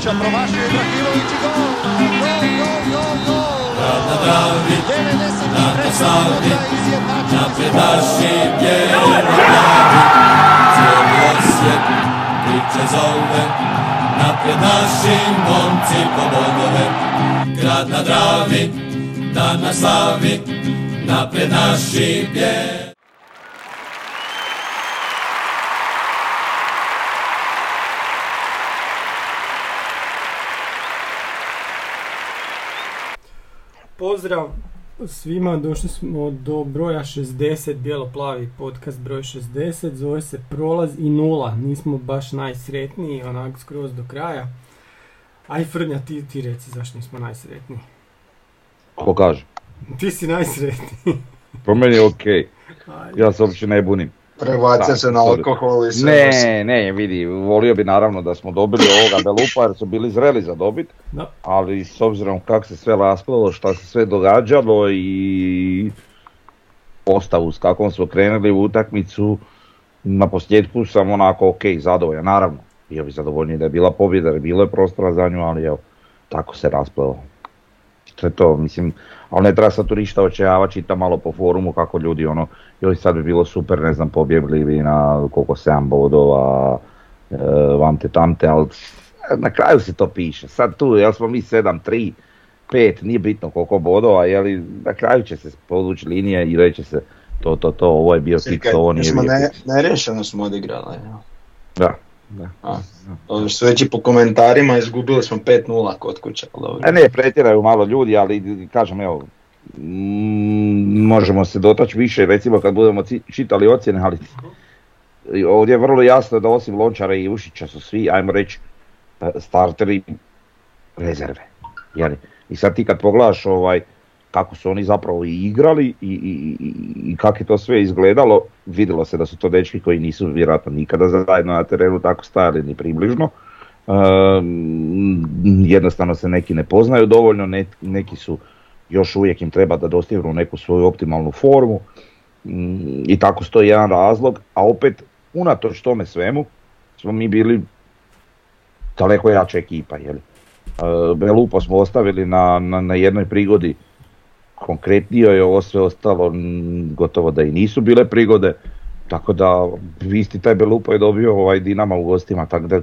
Ibrahimovića, promašio Ibrahimović i gol! Gol, gol, gol, gol! Na Dravi, 93. na Savi, minuta izjednačen napred naši bijeli glavi. Cijeli osjet priče zove, napred naši momci po bodove. Grad na Dravi, dan na slavi, napred naši bijeli. Pozdrav svima, došli smo do broja 60, bijelo-plavi podcast broj 60, zove se Prolaz i nula, nismo baš najsretniji, onak skroz do kraja. Aj Frnja, ti, ti reci zašto nismo najsretniji. Ko kaže? Ti si najsretniji. Po meni je okej, Ajde. ja se uopće ne bunim. Prebacio se na alkohol i sve. Ne, ne, vidi, volio bi naravno da smo dobili ovoga Belupa jer su bili zreli za dobit, Da. ali s obzirom kako se sve rasplalo, šta se sve događalo i postavu s kakvom smo krenuli u utakmicu, na posljedku sam onako ok, zadovoljan, naravno. Bio bi zadovoljniji da je bila pobjeda, jer bilo je prostora za nju, ali evo, tako se rasplalo. To je to, mislim, ali ne treba sad tu ništa očajavati, čitam malo po forumu kako ljudi ono, joj sad bi bilo super, ne znam, pobjegli bi na koliko 7 bodova, e, vamte tamte, ali na kraju se to piše. Sad tu, jel smo mi 7-3, 5, nije bitno koliko bodova, jeli, na kraju će se povući linije i reće se to, to, to, ovo je bio fiks, ovo nije Smo bio ne, fiks. nerješeno smo odigrali. ja. Da, da. A, dobro, Sveći po komentarima izgubili smo 5-0 kod kuće. ali dobro. E ne, pretjeraju malo ljudi, ali kažem evo, mm, možemo se dotaći više recimo kad budemo čitali ocjene, ali ovdje je vrlo jasno da osim Lončara i Ušića su svi, ajmo reći, e, starteri rezerve. Jeli? I sad ti kad pogledaš ovaj, kako su oni zapravo i igrali i, i, i, i kako je to sve izgledalo, vidjelo se da su to dečki koji nisu vjerojatno nikada zajedno na terenu tako stajali ni približno. Ehm, jednostavno se neki ne poznaju dovoljno, ne- neki su još uvijek im treba da dostignu neku svoju optimalnu formu Mm, i tako stoji jedan razlog, a opet unatoč tome svemu smo mi bili daleko jača ekipa. Jeli? Belupo smo ostavili na, na, na jednoj prigodi konkretnije je ovo sve ostalo gotovo da i nisu bile prigode, tako da isti taj Belupo je dobio ovaj Dinama u gostima, tako da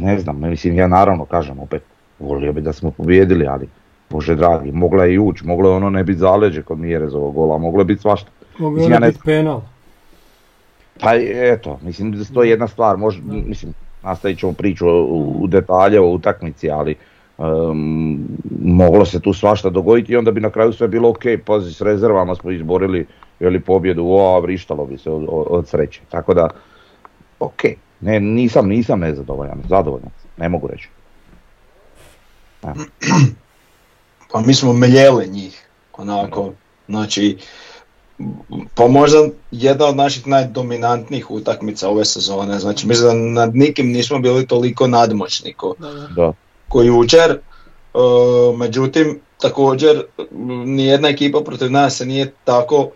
ne znam, mislim ja naravno kažem opet, volio bi da smo pobijedili, ali Bože dragi, mogla je i ući, moglo je ono ne biti zaleđe kod Mjerezovog gola, moglo je biti svašta. Mogu Mislim, ja ne- biti penal. Pa eto, mislim da to je jedna stvar, možda, mislim, nastavit ćemo priču u, u detalje o utakmici, ali em, moglo se tu svašta dogoditi i onda bi na kraju sve bilo ok, pazi s rezervama smo izborili jeli, pobjedu, o, a vrištalo bi se od, sreće, tako da, ok, ne, nisam, nisam nezadovoljan, zadovoljan, ne mogu reći. Pa mi smo meljeli njih. Onako, znači, pa možda jedna od naših najdominantnijih utakmica ove sezone. Znači, mislim da nad nikim nismo bili toliko nadmoćni ko, Da, da. Da, ko jučer. E, međutim, također, nijedna ekipa protiv nas se nije tako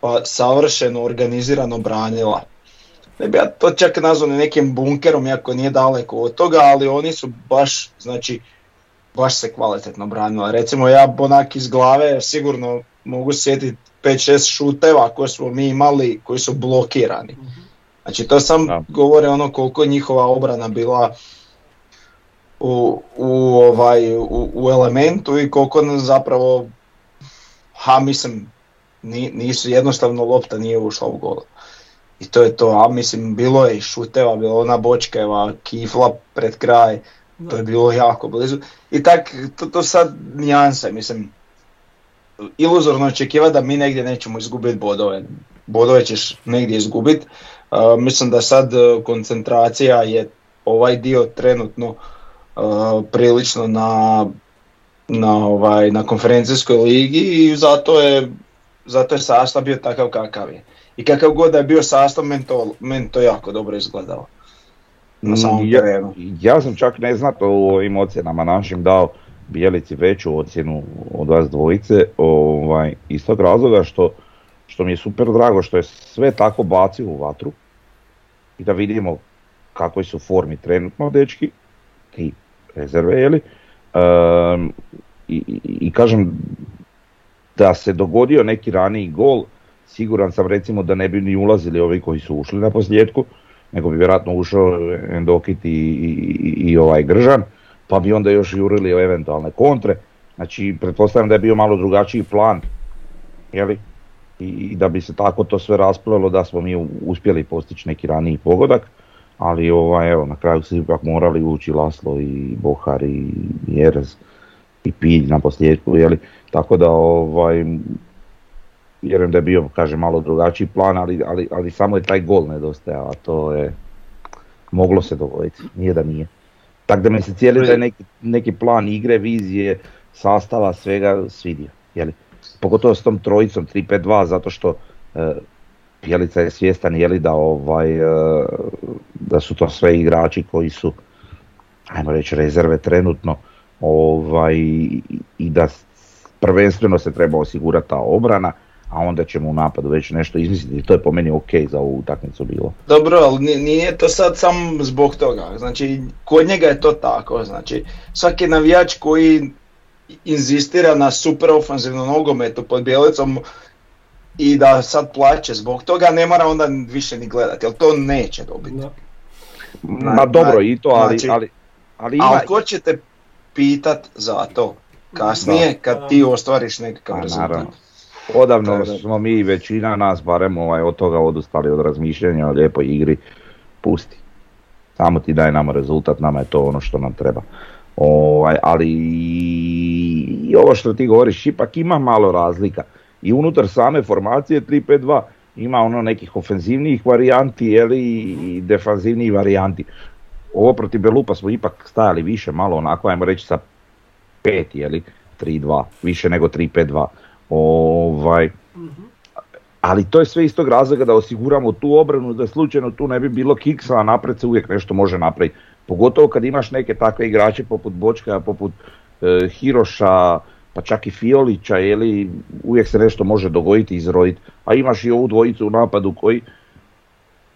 pa savršeno organizirano branila. Ne bi ja to čak nazvao nekim bunkerom, iako nije daleko od toga, ali oni su baš, znači, baš se kvalitetno branila. Recimo ja onak iz glave sigurno mogu sjetiti 5-6 šuteva koje smo mi imali koji su blokirani. Znači to sam Da. govore ono koliko je njihova obrana bila u, u, ovaj, u, u elementu i koliko nam zapravo, ha mislim, ni- nisu jednostavno lopta nije ušla u gol. I to je to, a mislim bilo je i šuteva, bilo ona bočkeva, kifla pred kraj, to je bilo jako blizu. I tak, to, to sad nijanse, mislim, iluzorno očekivati da mi negdje nećemo izgubiti bodove. Bodove ćeš negdje izgubiti. Uh, mislim da sad uh, koncentracija je ovaj dio trenutno uh, prilično na, na, ovaj, na konferencijskoj ligi i zato je, zato je sastav bio takav kakav je. I kakav god da je bio sastav, meni to, meni to jako dobro izgledalo. Na samom Mm, ja, terenu. ja sam čak neznatno u ovim ocjenama našim dao Bijelici veću ocjenu od vas dvojice, ovaj, iz tog razloga što, što mi je super drago što je sve tako bacio u vatru i da vidimo kakvoj su formi trenutno dečki, i rezerve, jeli? Ehm, i, i, I kažem, da se dogodio neki raniji gol, siguran sam recimo da ne bi ni ulazili ovi koji su ušli na posljedku, nego bi vjerojatno ušao Endokit i, i, i ovaj Gržan, pa bi onda još jurili eventualne kontre. Znači, pretpostavljam da je bio malo drugačiji plan, jeli? I, i da bi se tako to sve rasplelo da smo mi uspjeli postići neki raniji pogodak, ali ovaj, evo, na kraju su ipak morali ući Laslo i Bohar i Jerez i Pilj na posljedku, jeli? Tako da ovaj, vjerujem da je bio, kažem, malo drugačiji plan, ali, ali, ali samo je taj gol nedostajao, a to je moglo se dogoditi, nije da nije. Tako da mi se cijeli taj neki, neki plan igre, vizije, sastava, svega svidio, jeli? Pogotovo s tom trojicom 3-5-2, zato što e, Pjelica je svjestan jeli da ovaj e, da su to sve igrači koji su ajmo reći rezerve trenutno ovaj i da prvenstveno se treba osigurati ta obrana a onda ćemo u napadu već nešto izmisliti. To je po meni ok za ovu utakmicu bilo. Dobro, ali nije to sad samo zbog toga. Znači, kod njega je to tako. Znači, svaki navijač koji inzistira na super ofenzivnom nogometu pod Bjelicom i da sad plaće zbog toga, ne mora onda više ni gledati, jer to neće dobiti. Ma dobro i to, ali, znači, ali, ali, ima... ali ko će te pitat za to kasnije kad ti ostvariš nekakav rezultat? Odavno smo mi, većina nas, barem ovaj, od toga odustali od razmišljanja o lijepoj igri, pusti. Samo ti daj nama rezultat, nama je to ono što nam treba. Ovaj, ali i ovo što ti govoriš, ipak ima malo razlika. I unutar same formacije 3-5-2 ima ono nekih ofenzivnijih varijanti jeli, i defanzivnijih varijanti. Ovo protiv Belupa smo ipak stajali više, malo onako, ajmo reći sa 5, jeli, 3-2, više nego 3-5-2. Ovaj, ali to je sve iz tog razloga da osiguramo tu obranu, da slučajno tu ne bi bilo kiksa, a napred se uvijek nešto može napraviti. Pogotovo kad imaš neke takve igrače poput Bočka, poput e, Hiroša, pa čak i Fiolića, jeli, uvijek se nešto može dogoditi i izroditi. A imaš i ovu dvojicu u napadu koji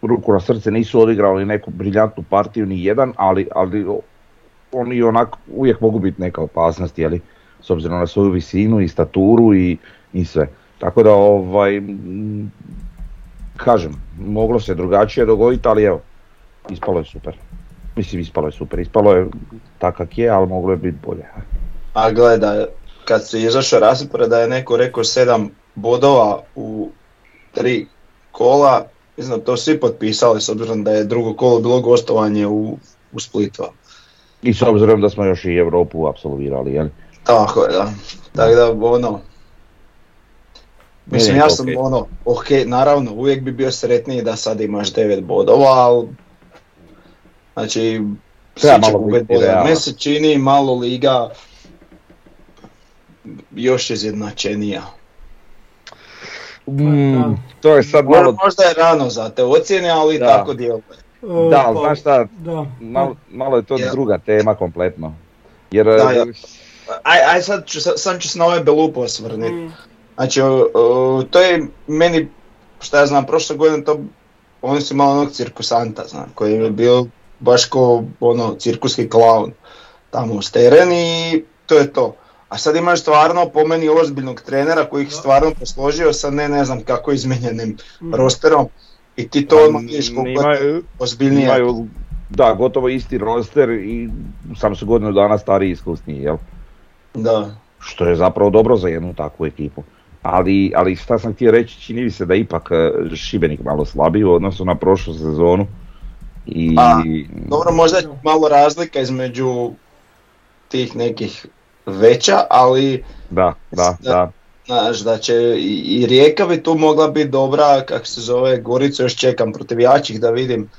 ruku na srce nisu odigrali neku briljantnu partiju ni jedan, ali, ali oni onako uvijek mogu biti neka opasnost, jeli s obzirom na svoju visinu i staturu i, i sve. Tako da ovaj, kažem, moglo se drugačije dogoditi, ali evo, ispalo je super. Mislim, ispalo je super, ispalo je tak je, ali moglo je biti bolje. A gleda, kad se izašao raspored da je neko rekao sedam bodova u tri kola, mislim to svi potpisali s obzirom da je drugo kolo bilo gostovanje u, u Splitu. I s obzirom da smo još i Europu apsolvirali, jel? Tako je, da. Tako da, ono, Mislim, ja sam ono, ok, naravno, uvijek bi bio sretniji da sad imaš 9 bodova, ali, znači, Treba malo biti Me se čini malo liga još izjednačenija. Mm, to je sad malo... Možda je rano za te ocjene, ali da. tako djeluje. Da, ali znaš šta, malo, malo je to druga tema kompletno. Jer, da, ja. Aj, aj sad ću, sam ću se na ovaj Belupo osvrniti. Mm. Znači, to je meni, šta ja znam, prošle godine to, oni su imali onog cirkusanta, znam, koji je bio baš ko ono, cirkuski klaun tamo s teren i to je to. A sad imaš stvarno po meni ozbiljnog trenera koji ih stvarno posložio sa ne ne znam kako izmenjenim mm. rosterom i ti to odmah vidiš ozbiljnije. Imaju, da, gotovo isti roster i sam su godinu dana stari i iskusniji, jel? Da. Što je zapravo dobro za jednu takvu ekipu. Ali, ali šta sam htio reći, čini mi se da ipak e, Šibenik malo slabiji u odnosu na prošlu sezonu. I... A, dobro, možda je malo razlika između tih nekih veća, ali... Da, da, da. Znaš, da će i, Rijeka bi tu mogla biti dobra, kako se zove, Goricu još čekam protiv jačih da vidim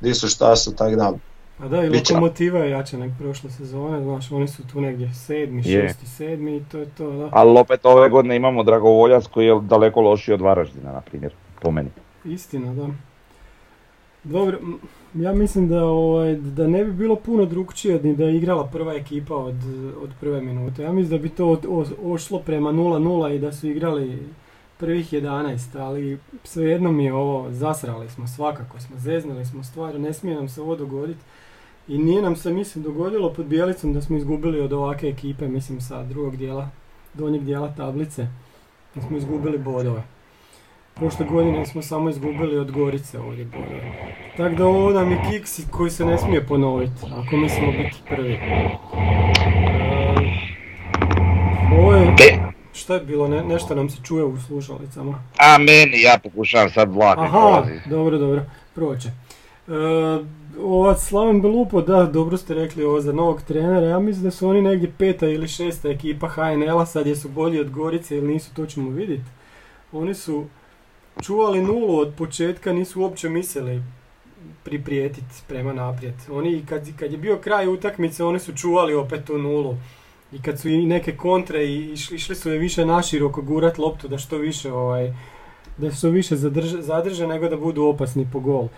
di su šta su, tako da. A da, i Lokomotiva je jača nek prošle sezone, znaš, oni su tu negdje sedmi, šesti, sedmi i to je to, da. Ali opet ove godine imamo Dragovoljac koji je daleko lošiji od Varaždina, na primjer, po meni. Istina, da. Dobro, ja mislim da, ovaj, da ne bi bilo puno drugčije ni da je igrala prva ekipa od, od prve minute. Ja mislim da bi to ošlo prema 0-0 i da su igrali prvih 11, ali svejedno mi je ovo, zasrali smo svakako smo, zeznali smo stvari, ne smije nam se ovo dogoditi. I nije nam se, mislim, dogodilo pod Bijelicom da smo izgubili od ovake ekipe, mislim, sa drugog dijela, donjeg dijela tablice. Da smo izgubili bodove. Prošle godine smo samo izgubili od Gorice ovdje bodove. Tako da ovo nam je kiks koji se ne smije ponoviti, ako mislimo biti prvi. E, ovo je, šta je bilo, ne, nešto nam se čuje u slušalicama. A meni, ja pokušavam sad vlak Aha, dobro, dobro, proće. E, ova Slaven Belupo, da, dobro ste rekli ovo za novog trenera, ja mislim da su oni negdje peta ili šesta ekipa HNL-a, sad jesu bolji od Gorice ili nisu, to ćemo vidjeti. Oni su čuvali nulu od početka, nisu uopće mislili priprijetiti prema naprijed. Oni, kad, kad je bio kraj utakmice, oni su čuvali opet tu nulu. I kad su i neke kontre i iš- išli su je više naširoko gurat loptu da što više ovaj, da što više zadrže, zadrže nego da budu opasni po gol.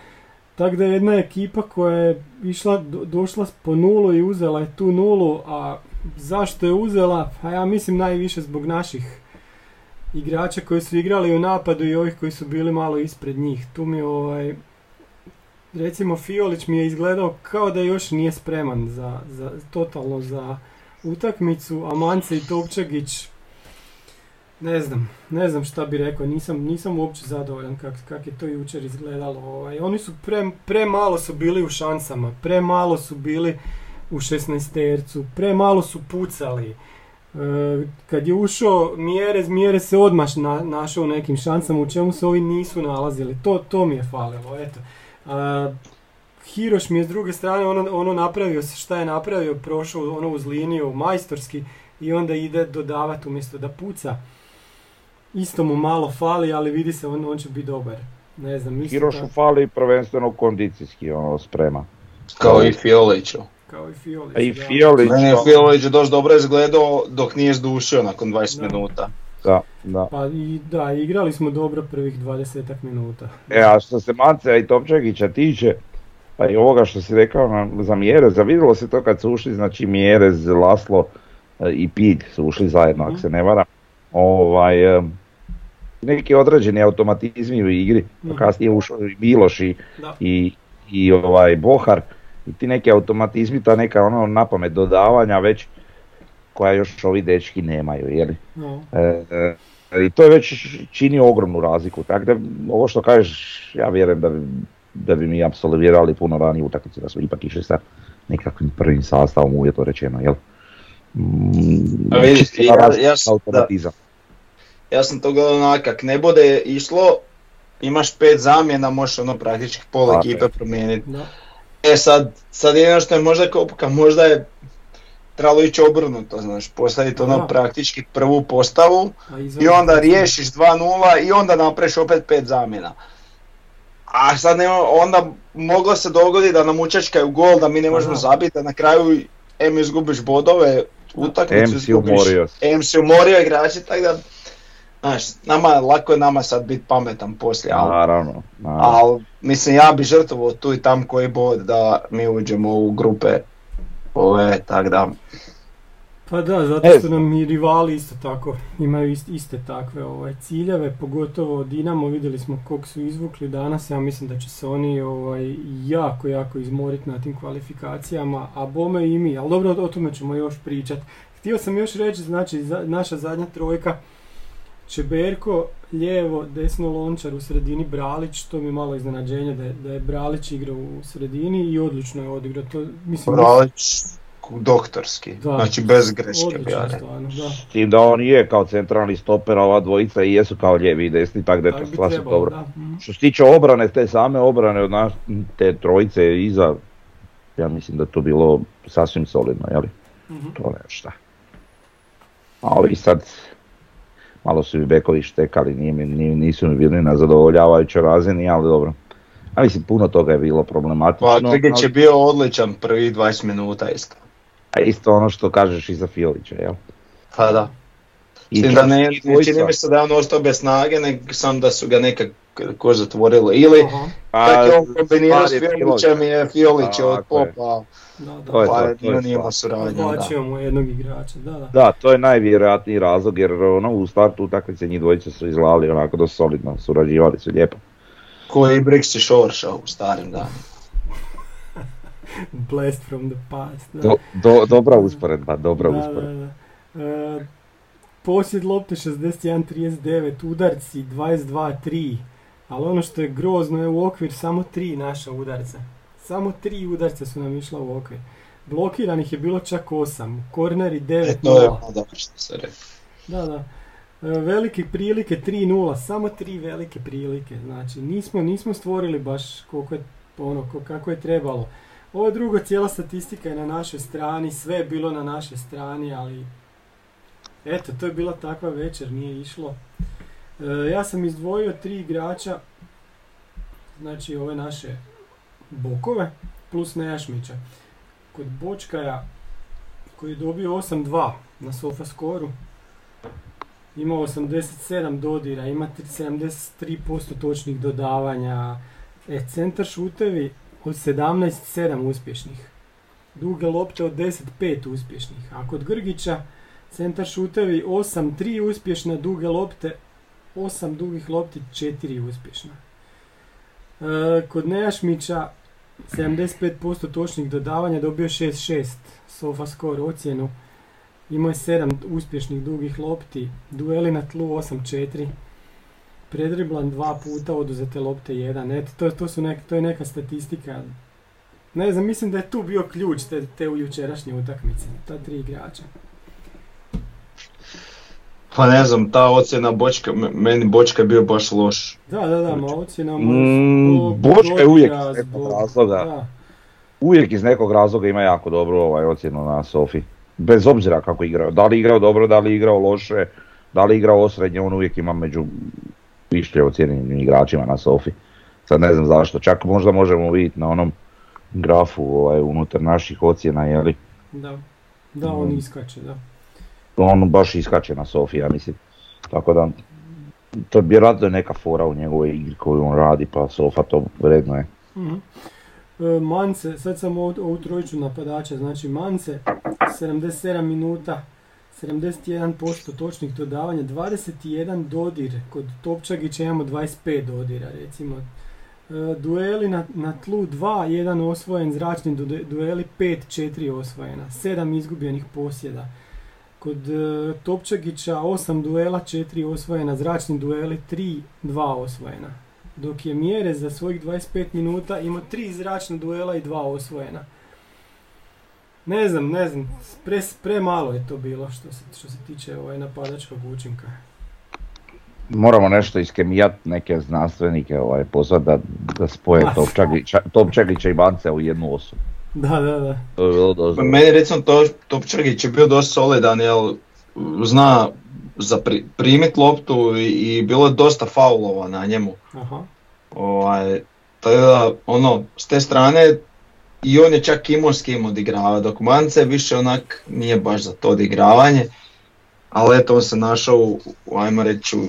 Tako da je jedna ekipa koja je išla, do- došla po nulu i uzela je tu nulu, a zašto je uzela? Pa ja mislim najviše zbog naših igrača koji su igrali u napadu i ovih koji su bili malo ispred njih. Tu mi ovaj, recimo Fiolić mi je izgledao kao da još nije spreman za, za totalno za utakmicu, a Mance i Topčagić ne znam, ne znam šta bi rekao, nisam, nisam uopće zadovoljan kak, kak je to jučer izgledalo. Ovaj. Oni su pre, premalo su bili u šansama, premalo su bili u 16 tercu, premalo su pucali. E, kad je ušao Mjerez, Mjerez se odmah na, našao nekim šansama u čemu se ovi nisu nalazili. To, to mi je falilo, eto. A, Hiroš mi je s druge strane ono, ono napravio se šta je napravio, prošao ono uz liniju majstorski i onda ide dodavati umjesto da puca. Isto mu malo fali, ali vidi se on, on će biti dobar. Ne znam, isto Hirošu tako, fali prvenstveno kondicijski ono sprema. Kao i Fioliću. kao i Fiolić. A i. Fiolić, Meni je ono, Fiolić dosta dobro izgledao dok nije zdušio nakon 20 Da. minuta. da, da. Pa i da, igrali smo dobro prvih 20 minuta. E, a što se Mancea i Topčagića tiče, pa i ovoga što si rekao na, za Mjerez, a vidjelo se to kad su ušli, znači Mjerez, Laslo e, i Pig su ušli zajedno, ako se ne varam. Ovaj, e, neki određeni automatizmi u igri, pa kasnije je ušao i Miloš i, i, i ovaj Bohar, i ti neki automatizmi, ta neka ono napamet dodavanja već, koja još ovi dečki nemaju, jeli? No. E, e, I to je već čini ogromnu razliku, tako da ovo što kažeš, ja vjerujem da bi, da bi mi apsolvirali puno ranije utakmice, da smo ipak išli sa nekakvim prvim sastavom uvjetno rečeno, jel? Mm, A vidiš, čisti ja- ja s- automatizam. Ja sam to gledao onak, kak ne bude išlo, imaš pet zamjena, možeš ono praktički pola ekipe promijeniti. Da. E sad, sad jedino što je možda kopka, možda je trebalo ići obrnuto, znaš, postaviti ono Da. praktički prvu postavu i onda riješiš 2-0 i onda napraviš opet pet zamjena. A sad ne, onda moglo se dogoditi da nam učačkaju gol, da mi ne možemo zabiti, da na kraju em izgubiš bodove, utakmicu Em si izgubiš, umorio se. em si umorio igrači, tako da, znaš, nama, lako je nama sad biti pametan poslije, ali, Naravno, naravno. ali mislim ja bi žrtvovao tu i tam koji bod da mi uđemo u grupe ove, tako da, Pa da, zato što nam i rivali isto tako imaju ist- iste takve ovaj, ciljeve, pogotovo Dinamo, vidjeli smo kog su izvukli danas, ja mislim da će se oni ovaj, jako, jako izmoriti na tim kvalifikacijama, a bome i mi, ali dobro, o tome ćemo još pričat. Htio sam još reći, znači, za- naša zadnja trojka, Čeberko, lijevo, desno Lončar, u sredini Bralić, to mi je malo iznenađenje da je, da je Bralić igrao u sredini i odlično je odigrao. To, mislim, Bralić doktorski, Da. znači bez greške bi ja. S tim da on je kao centralni stoper, a ova dvojica i jesu kao lijevi i desni, tako da je Tak to dobro. da. Mhm. Što se tiče obrane, te same obrane od nas, te trojice iza, ja mislim da to bilo sasvim solidno, jeli? Mhm. To ne šta. A ovi sad, malo su mi bekovi štekali, nije mi- ni- nisu mi bili na zadovoljavajućoj razini, ali dobro. A mislim, puno toga je bilo problematično. Pa Trigić je ali- bio odličan prvih 20 minuta isto. A isto ono što kažeš i za Fiolića, jel? Pa da. I da ne, ne čini mi se da je on ostao bez snage, nego sam da su ga nekako zatvorili. Ili Aha, Pa, je on kombinirao s je Fiolićem je Fiolić je od je. popa, da, da. To je pa to, to je stvar. suradnju. Da. Mu jednog igrača, da, da. Da, to je najvjerojatniji razlog jer ono u startu utakmice njih dvojice su izgledali onako dosta solidno, surađivali su lijepo. Koji Brix i Šorša u starim danima. Blast from the past. Da. Do, do- dobra usporedba, dobra Da, usporedba. da, da. E, posjed lopte 61-39, udarci 22-3, ali ono što je grozno je u okvir samo tri naša udarca. Samo tri udarca su nam išla u okvir. Blokiranih je bilo čak 8, korneri 9-0. E, to je ono dobro što se. Da, da. E, Velike prilike 3-0, samo tri velike prilike. Znači, nismo, nismo stvorili baš koliko je, ono, ko- kako je trebalo. Ovo drugo, cijela statistika je na našoj strani, sve je bilo na našoj strani, ali eto, to je bila takva večer, nije išlo. E, ja sam izdvojio tri igrača, znači ove naše bokove, plus Nejašmića. Kod Bočkaja, koji je dobio 8-2 na Sofaskoru, ima 87 dodira, ima tri- 73% točnih dodavanja. E, centar šutevi od 17-7 uspješnih. Duge lopte od 10-5 uspješnih. A kod Grgića centar šutevi 8-3 uspješna, duge lopte 8 dugih lopti, 4 uspješna. E, kod Nejašmića 75% točnih dodavanja, dobio 6-6 sofa score ocjenu. Imao je 7 uspješnih dugih lopti, dueli na tlu 8-4, predriblan dva puta, oduzete lopte 1. Eto, to, to, su nek, to je neka statistika. Ne znam, mislim da je tu bio ključ te, te u jučerašnje utakmice, ta tri igrača. Pa ne znam, ta ocjena Bočka, meni Bočka je bio baš loš. Da, da, da, ma ocjena Mm, zbog Bočka je uvijek iz nekog razloga. Da, Uvijek iz nekog razloga ima jako dobru ovaj, ocjenu na Sofi. Bez obzira kako igrao. Da li igrao dobro, da li igrao loše, da li igrao osrednje, on uvijek ima među više ocijenjenim igračima na Sofi. Sad ne znam zašto, čak možda možemo vidjeti na onom grafu ovaj, unutar naših ocjena, jeli, da, da, on Mm. iskače, da. on baš iskače na Sofi, ja mislim. Tako da, to je vjerojatno neka fora u njegovoj igri koju on radi, pa Sofa to vredno je. Mhm. E, Mance, sad sam ovu trojicu napadača, znači Mance, 77 minuta, 71% točnih dodavanja, 21 dodir, kod Topčagića imamo 25 dodira recimo. E, dueli na, na tlu 2, 1 osvojen, zračni du- dueli 5, 4 osvojena, 7 izgubljenih posjeda. Kod e, Topčagića 8 duela, 4 osvojena, zračni dueli 3, 2 osvojena dok je mjere za svojih 25 minuta imao tri zračna duela i dva osvojena. Ne znam, ne znam, pre, premalo je to bilo što se, što se tiče ovaj napadačkog učinka. Moramo nešto iskemijat neke znanstvenike ovaj, pozvat da, da spoje. Topčagića, i Bance u jednu osobu. Da, da, da. To bi bilo dosta. Meni recimo to, Topčagić je bio dosta solidan, jer zna za pri, primit loptu i, i bilo je dosta faulova na njemu. Aha. Ovaj, tako da, ono, s te strane i on je čak imao s kim odigravati, dok Mance više onak nije baš za to odigravanje. Ali eto, on se našao u, u, ajmo reći, u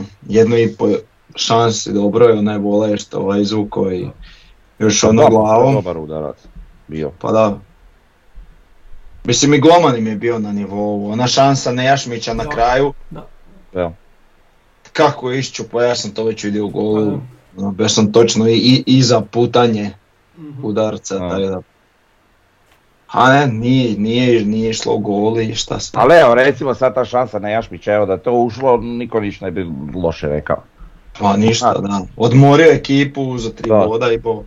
i po šansi, dobro je onaj vole što ovaj izvuko i još ono Da, glavom. Dobar udarac bio. Pa da. Mislim i Gloman im je bio na nivou, ona šansa Nejašmića na Da. kraju, Evo. kako je iščupo, ja sam to već vidio u Pa golu, da. no, bio sam točno i, i, i za putanje Mhm. udarca, Da. tako da. A ne, nije, nije, nije išlo u gol i šta se. Ali evo, recimo sad ta šansa na Jašmića, evo da to ušlo, niko ništa ne bi loše rekao. Pa ništa, da. Odmorio ekipu za tri Da. boda i po.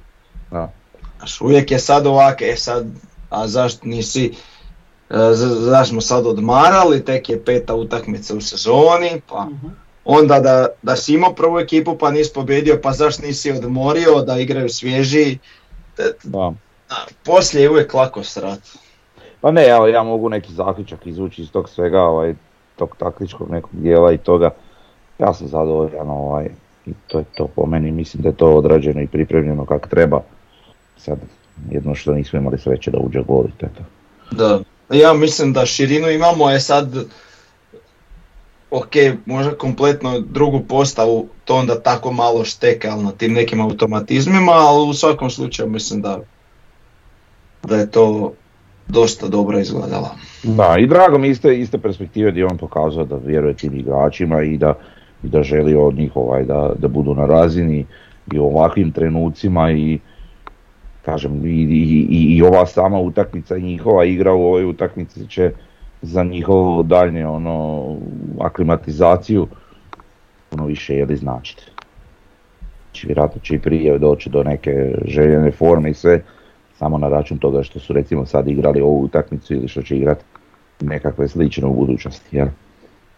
Da. Znaš, uvijek je sad ovak, e sad, a zašto nisi, e, za- zašto smo sad odmarali, tek je peta utakmica u sezoni, pa Mhm. onda da, da si imao prvu ekipu pa nisi pobjedio, pa zašto nisi odmorio da igraju svježi, Da. Poslije je uvijek lako srat. Pa ne, evo, ja mogu neki zaključak izvući iz tog svega, ovaj, tog taktičkog nekog dijela i toga. Ja sam zadovoljan, ovaj, i to je to po meni, mislim da je to odrađeno i pripremljeno kako treba. Sad, jedno što nismo imali sreće da uđe gol i to je to. Da. Ja mislim da širinu imamo je sad, ok, možda kompletno drugu postavu, to onda tako malo šteka, ali na tim nekim automatizmima, ali u svakom slučaju mislim da, da je to dosta dobro izgledalo. Da, i drago mi iste, iste perspektive gdje je on pokazao da vjeruje tim igračima i da, i da želi od njih ovaj, da, da budu na razini i u ovakvim trenucima i kažem, i, i, i- ova sama utakmica njihova igra u ovoj utakmici će za njihovo daljnje ono, aklimatizaciju puno više jeli značiti. Znači, vjerojatno će i prije doći do neke željene forme i sve, samo na račun toga što su recimo sad igrali ovu utakmicu ili što će igrati nekakve slične u budućnosti. Jel?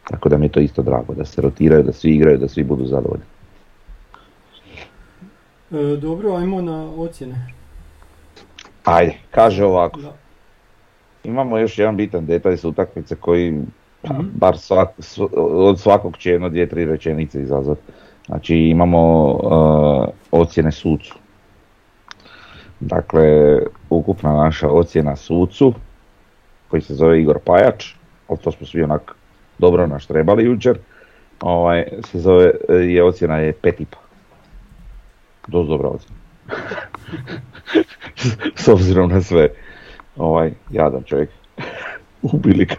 Tako da mi je to isto drago, da se rotiraju, da svi igraju, da svi budu zadovoljni. E, dobro, ajmo na ocjene. Ajde, kaže ovako. Da. Imamo još jedan bitan detalj s utakmice koji Mhm. bar svak, sv- od svakog će jedno, dvije, tri rečenice izazvati. Znači imamo uh, ocjene sucu. Dakle, ukupna naša ocjena sucu, koji se zove Igor Pajač, ali to smo svi onak dobro naštrebali jučer, ovaj, se zove, je ocjena je pet i pa. Dosta dobra ocjena. S obzirom na sve. Ovaj, jadan čovjek. Ubili ga.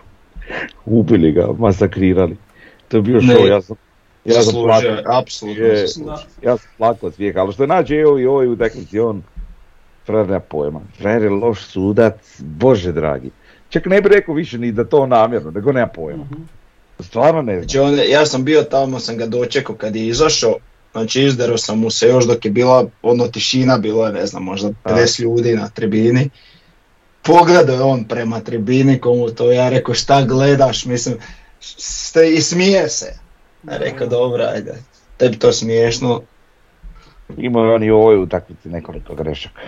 Ubili ga, masakrirali. To je bio show, ja sam, ja sam plakao. apsolutno. Ja sam plakao od ali što je nađe i ovoj, ovoj utakmici, on, nema pojma. Frer je loš sudac, bože dragi. Čak ne bi rekao više ni da to namjerno, nego nema pojma. Mhm. Stvarno ne znam. Znači on, ja sam bio tamo, sam ga dočekao kad je izašao, znači izdero sam mu se još dok je bila ono tišina, bilo je ne znam možda 50 ljudi na tribini. Pogledao je on prema tribini komu to ja rekao šta gledaš, mislim, ste, i smije se. Ja rekao dobro, ajde, tebi to smiješno, Imao je on i u ovoj utakmici nekoliko grešaka.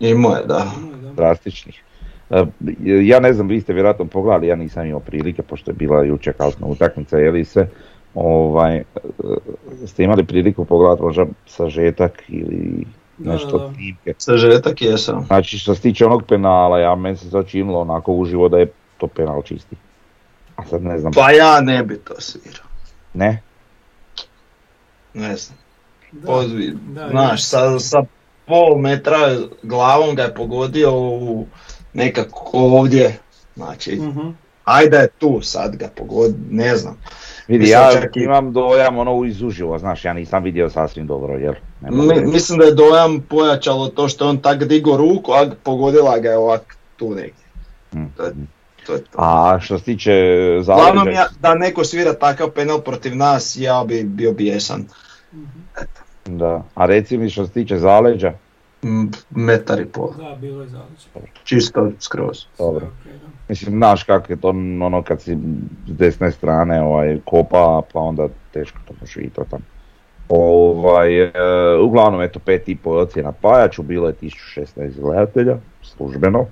Imao je da. Drastičnih. E, Ja ne znam, vi ste vjerojatno pogledali, ja nisam imao prilike, pošto je bila jučer kasna utakmica, je li se, ovaj, e, ste imali priliku pogledati možda sažetak ili nešto da, da. snimke. Sažetak jesam. Znači što se tiče onog penala, ja meni se sad činilo onako uživo da je to penal čisti. A sad ne znam, Pa ja ne bi to svirao, ne? ne znam. Da, da, Znaš, sa, sa pol metra glavom ga je pogodio u nekako ovdje. Znači, Mhm. ajde je tu sad ga pogodi, ne znam. Vidi, Mislim, ja čak imam dojam ono iz uživo, znaš, ja nisam vidio sasvim dobro, jer... Mi- mislim da je dojam pojačalo to što je on tak digo ruku, a pogodila ga je ovak tu negdje. Mm. To je to. Je to. A što se tiče zaleđa, ja, da neko svira takav penal protiv nas, ja bi bio bijesan. Da, a reci mi što se tiče zaleđa, Mm, Metar i pol, Da, bilo je zalično. čisto skroz. dobro. Mislim, znaš kako je to ono kad si s desne strane ovaj, kopa, pa onda teško to možeš vidjeti to tamo. Ovaj, e, uglavnom, eto, pet i pol ocjena Pajaču, bilo je 1016 gledatelja, službeno.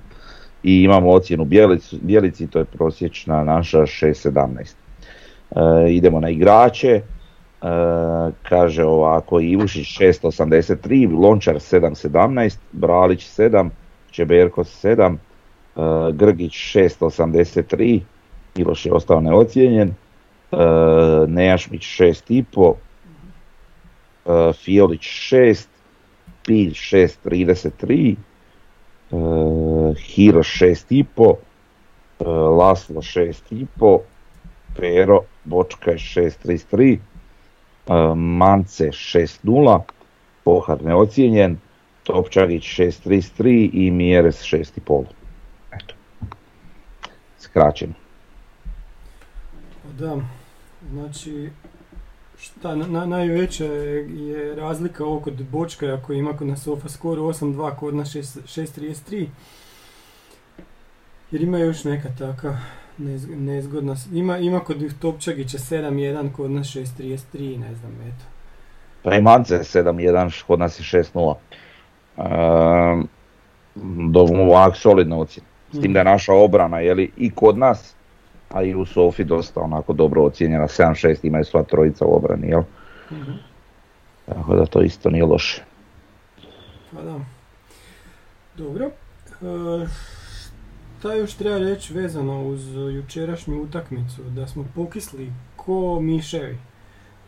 I imamo ocjenu Bjelicu, Bjelici, to je prosječna naša 6.17. E, idemo na igrače. E, kaže ovako, Ivušić 683, Lončar 7.17, Bralić 7, Čeberko 7, e, Grgić 6.83, Miloš je ostao neocijenjen, e, Nejašmić 6.5, e, Fiolić 6, Pilj 6.33, e, Hiro 6.5, e, Laslo 6.5, Pero Bočka je 6.33, e, Mance 6.0, Pohar neocijenjen, Topčagić 6.33 i Mjeres 6.5. Eto. Skraćeno. Da, znači, šta, na, na- najveća je, razlika ovo kod Bočka, ako ima kod nas sofa skor 8-2, kod nas 6 6-33. Jer ima još neka taka nezg- nezgodna, ima, ima kod Topčagića 7-1, kod nas 6-33, ne znam, eto. Pa i Mance 7-1, kod nas je 6-0. Ehm, do, ovak solidna ocjena. S tim da je naša obrana jeli, i kod nas, a i u Sofi dosta onako dobro ocijenjena. 7-6 imaju sva trojica u obrani, jel? Mhm. Tako da to isto nije loše. Pa da. Dobro. E, šta još treba reći vezano uz jučerašnju utakmicu? Da smo pokisli ko miševi.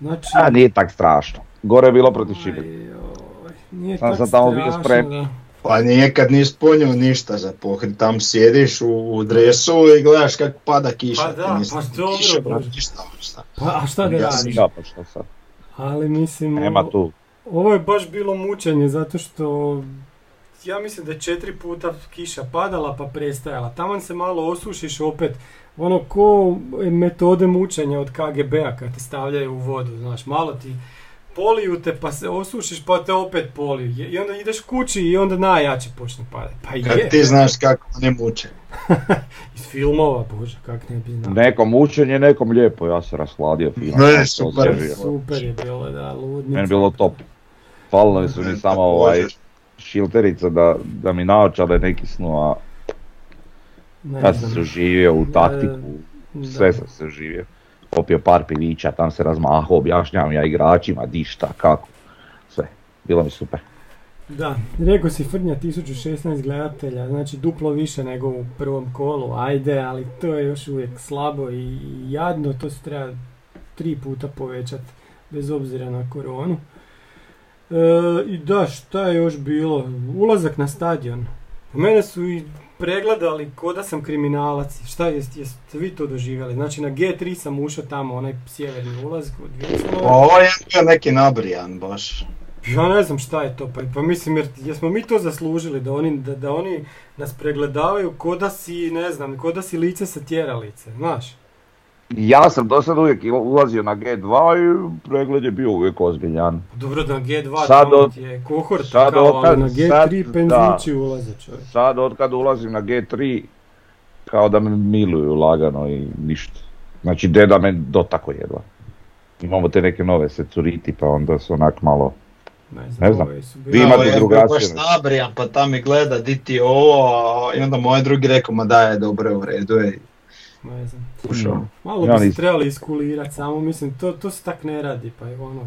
Znači... A nije tak strašno. Gore je bilo protiv Šibenika. Ajoj, Nije Sam tak sam tamo bio strašno, spreman. da. Pa nikad nisi ponio ništa za pokrit, tam sjediš u, u dresu i gledaš kako pada kiša. Pa da, pa dobro, kiša, brate, ništa, ništa. Pa, a šta da Ja sam radiš? Ja, pa šta sad? Ali mislim, Nema tu. ovo je baš bilo mučenje zato što ja mislim da je četiri puta kiša padala pa prestajala. Taman se malo osušiš opet, ono ko metode mučenja od KGB-a kad te stavljaju u vodu, znaš, malo ti poliju te pa se osušiš pa te opet poliju. I onda ideš kući i onda najjače počne padati. Pa Kad je, ti znaš kako ne muče. iz filmova, bože, kak ne bi znao. Nekom učenje, nekom lijepo, ja se rashladio fino. Ne, super. Super je bilo, da, ludnica. Meni je bilo top. Falili su mi samo ovaj šilterica da, da mi naočale ne kisnu, a Ne ja sam se uživio u Da, taktiku, da. sve sam se uživio. Popio par pivića, tam se razmahao, objašnjavam ja igračima, di šta, kako, sve. Bilo mi super. Da, rekao si Frnja 1016 gledatelja, znači duplo više nego u prvom kolu, ajde, ali to je još uvijek slabo i jadno, to se treba tri puta povećati, bez obzira na koronu. E, I da, šta je još bilo? Ulazak na stadion. Mene su i pregledali ko da sam kriminalac. Šta jest, jeste vi to doživjeli? Znači na G3 sam ušao tamo, onaj sjeverni ulaz kod Vinslova. Ovo je bio neki nabrijan baš. Ja ne znam šta je to, pa, pa mislim, jer jesmo mi to zaslužili, da oni, da, da oni nas pregledavaju ko da si, ne znam, ko da si lice sa tjeralice, znaš? Ja sam do sad uvijek ulazio na G2 i pregled je bio uvijek ozbiljan. Dobro, na G2 Sad od- je kohorta sad kao, od ali kad- na G3 sad- penzići ulaze čovjek. Sad od kad ulazim na G3, kao da me miluju lagano i ništa. Znači deda me dotako jedva. Imamo te neke nove security pa onda su onak malo... Ne znam, Ne znam. su Vi imate ja drugačije baš nešto. nabrijan pa tam mi gleda di ti ovo a- i onda moj drugi rekao ma da je dobro u redu je. Ne znam. Ušao. Malo Ja bi se trebali iskulirat, samo mislim, to, to se tak ne radi, pa je ono,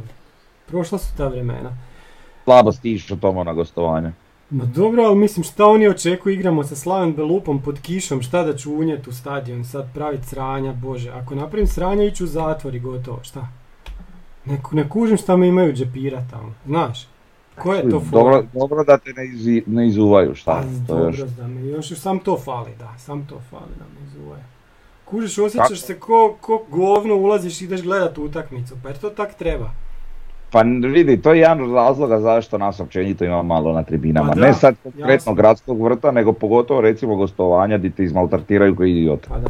prošla su ta vremena. Slabo stišu tomo na gostovanje. Ma dobro, ali mislim šta oni očekuju, igramo sa Slaven Belupom pod kišom, šta da ću unijet u stadion, sad pravit sranja, bože, ako napravim sranja iću u zatvor i gotovo, šta? Ne, ne kužim šta me imaju džepira tamo, znaš? Ko je to Dobro, fora? dobro da te ne, izi- ne izuvaju, šta? Pa, To je dobro, još. da me još, sam to fali, da, sam to fali da me izuje. Kužiš, osjećaš se ko, ko govno ulaziš i ideš gledat utakmicu, pa jer to tak treba. Pa vidi, to je jedan od razloga zašto nas općenito ima malo na tribinama. Pa da, ne sad konkretno gradskog vrta, nego pogotovo recimo gostovanja gdje te izmaltartiraju koji idiot. Pa da.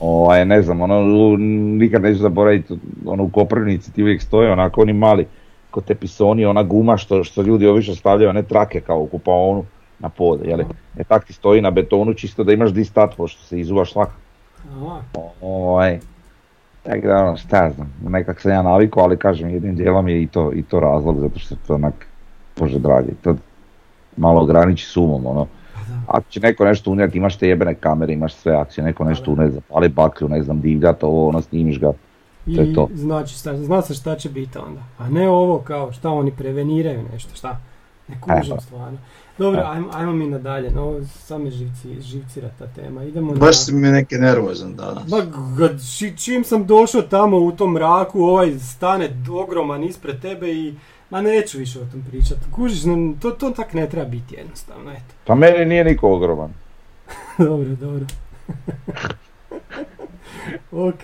Ovaj, ne znam, ono, nikad neću zaboraviti, ono, u Koprivnici ti uvijek stoje onako oni mali, ko te pisoni, ona guma što, što ljudi obično stavljaju, one trake kao u kupaonu na pod, jeli? E tak ti stoji na betonu čisto da imaš di stat, pošto se izuvaš svak. Aha, Ovaj, tako da ono, šta ja znam, nekak sam ja navikao, ali kažem, jednim dijelom je i to, i to razlog, zato što to onak, bože dragi, to malo ograniči sumom, ono. Ako će neko nešto unijeti, imaš te jebene kamere, imaš sve, ako će neko nešto unijeti, zapali baklju, ne znam, divljat ovo, ono, snimiš ga. To je I to. znači, šta, zna se šta će biti onda. A ne ovo kao šta oni preveniraju nešto, šta? Ne kužim Evo. stvarno. Dobro, ajmo, ajmo mi nadalje, no, sam me živci, živcira ta tema. Idemo na... Baš si mi neki nervozan danas. Či- čim sam došao tamo u tom mraku, ovaj stane ogroman ispred tebe i ma neću više o tom pričati. Kužiš, no, to, to tak ne treba biti jednostavno, eto. Pa meni nije niko ogroman. dobro, dobro. ok,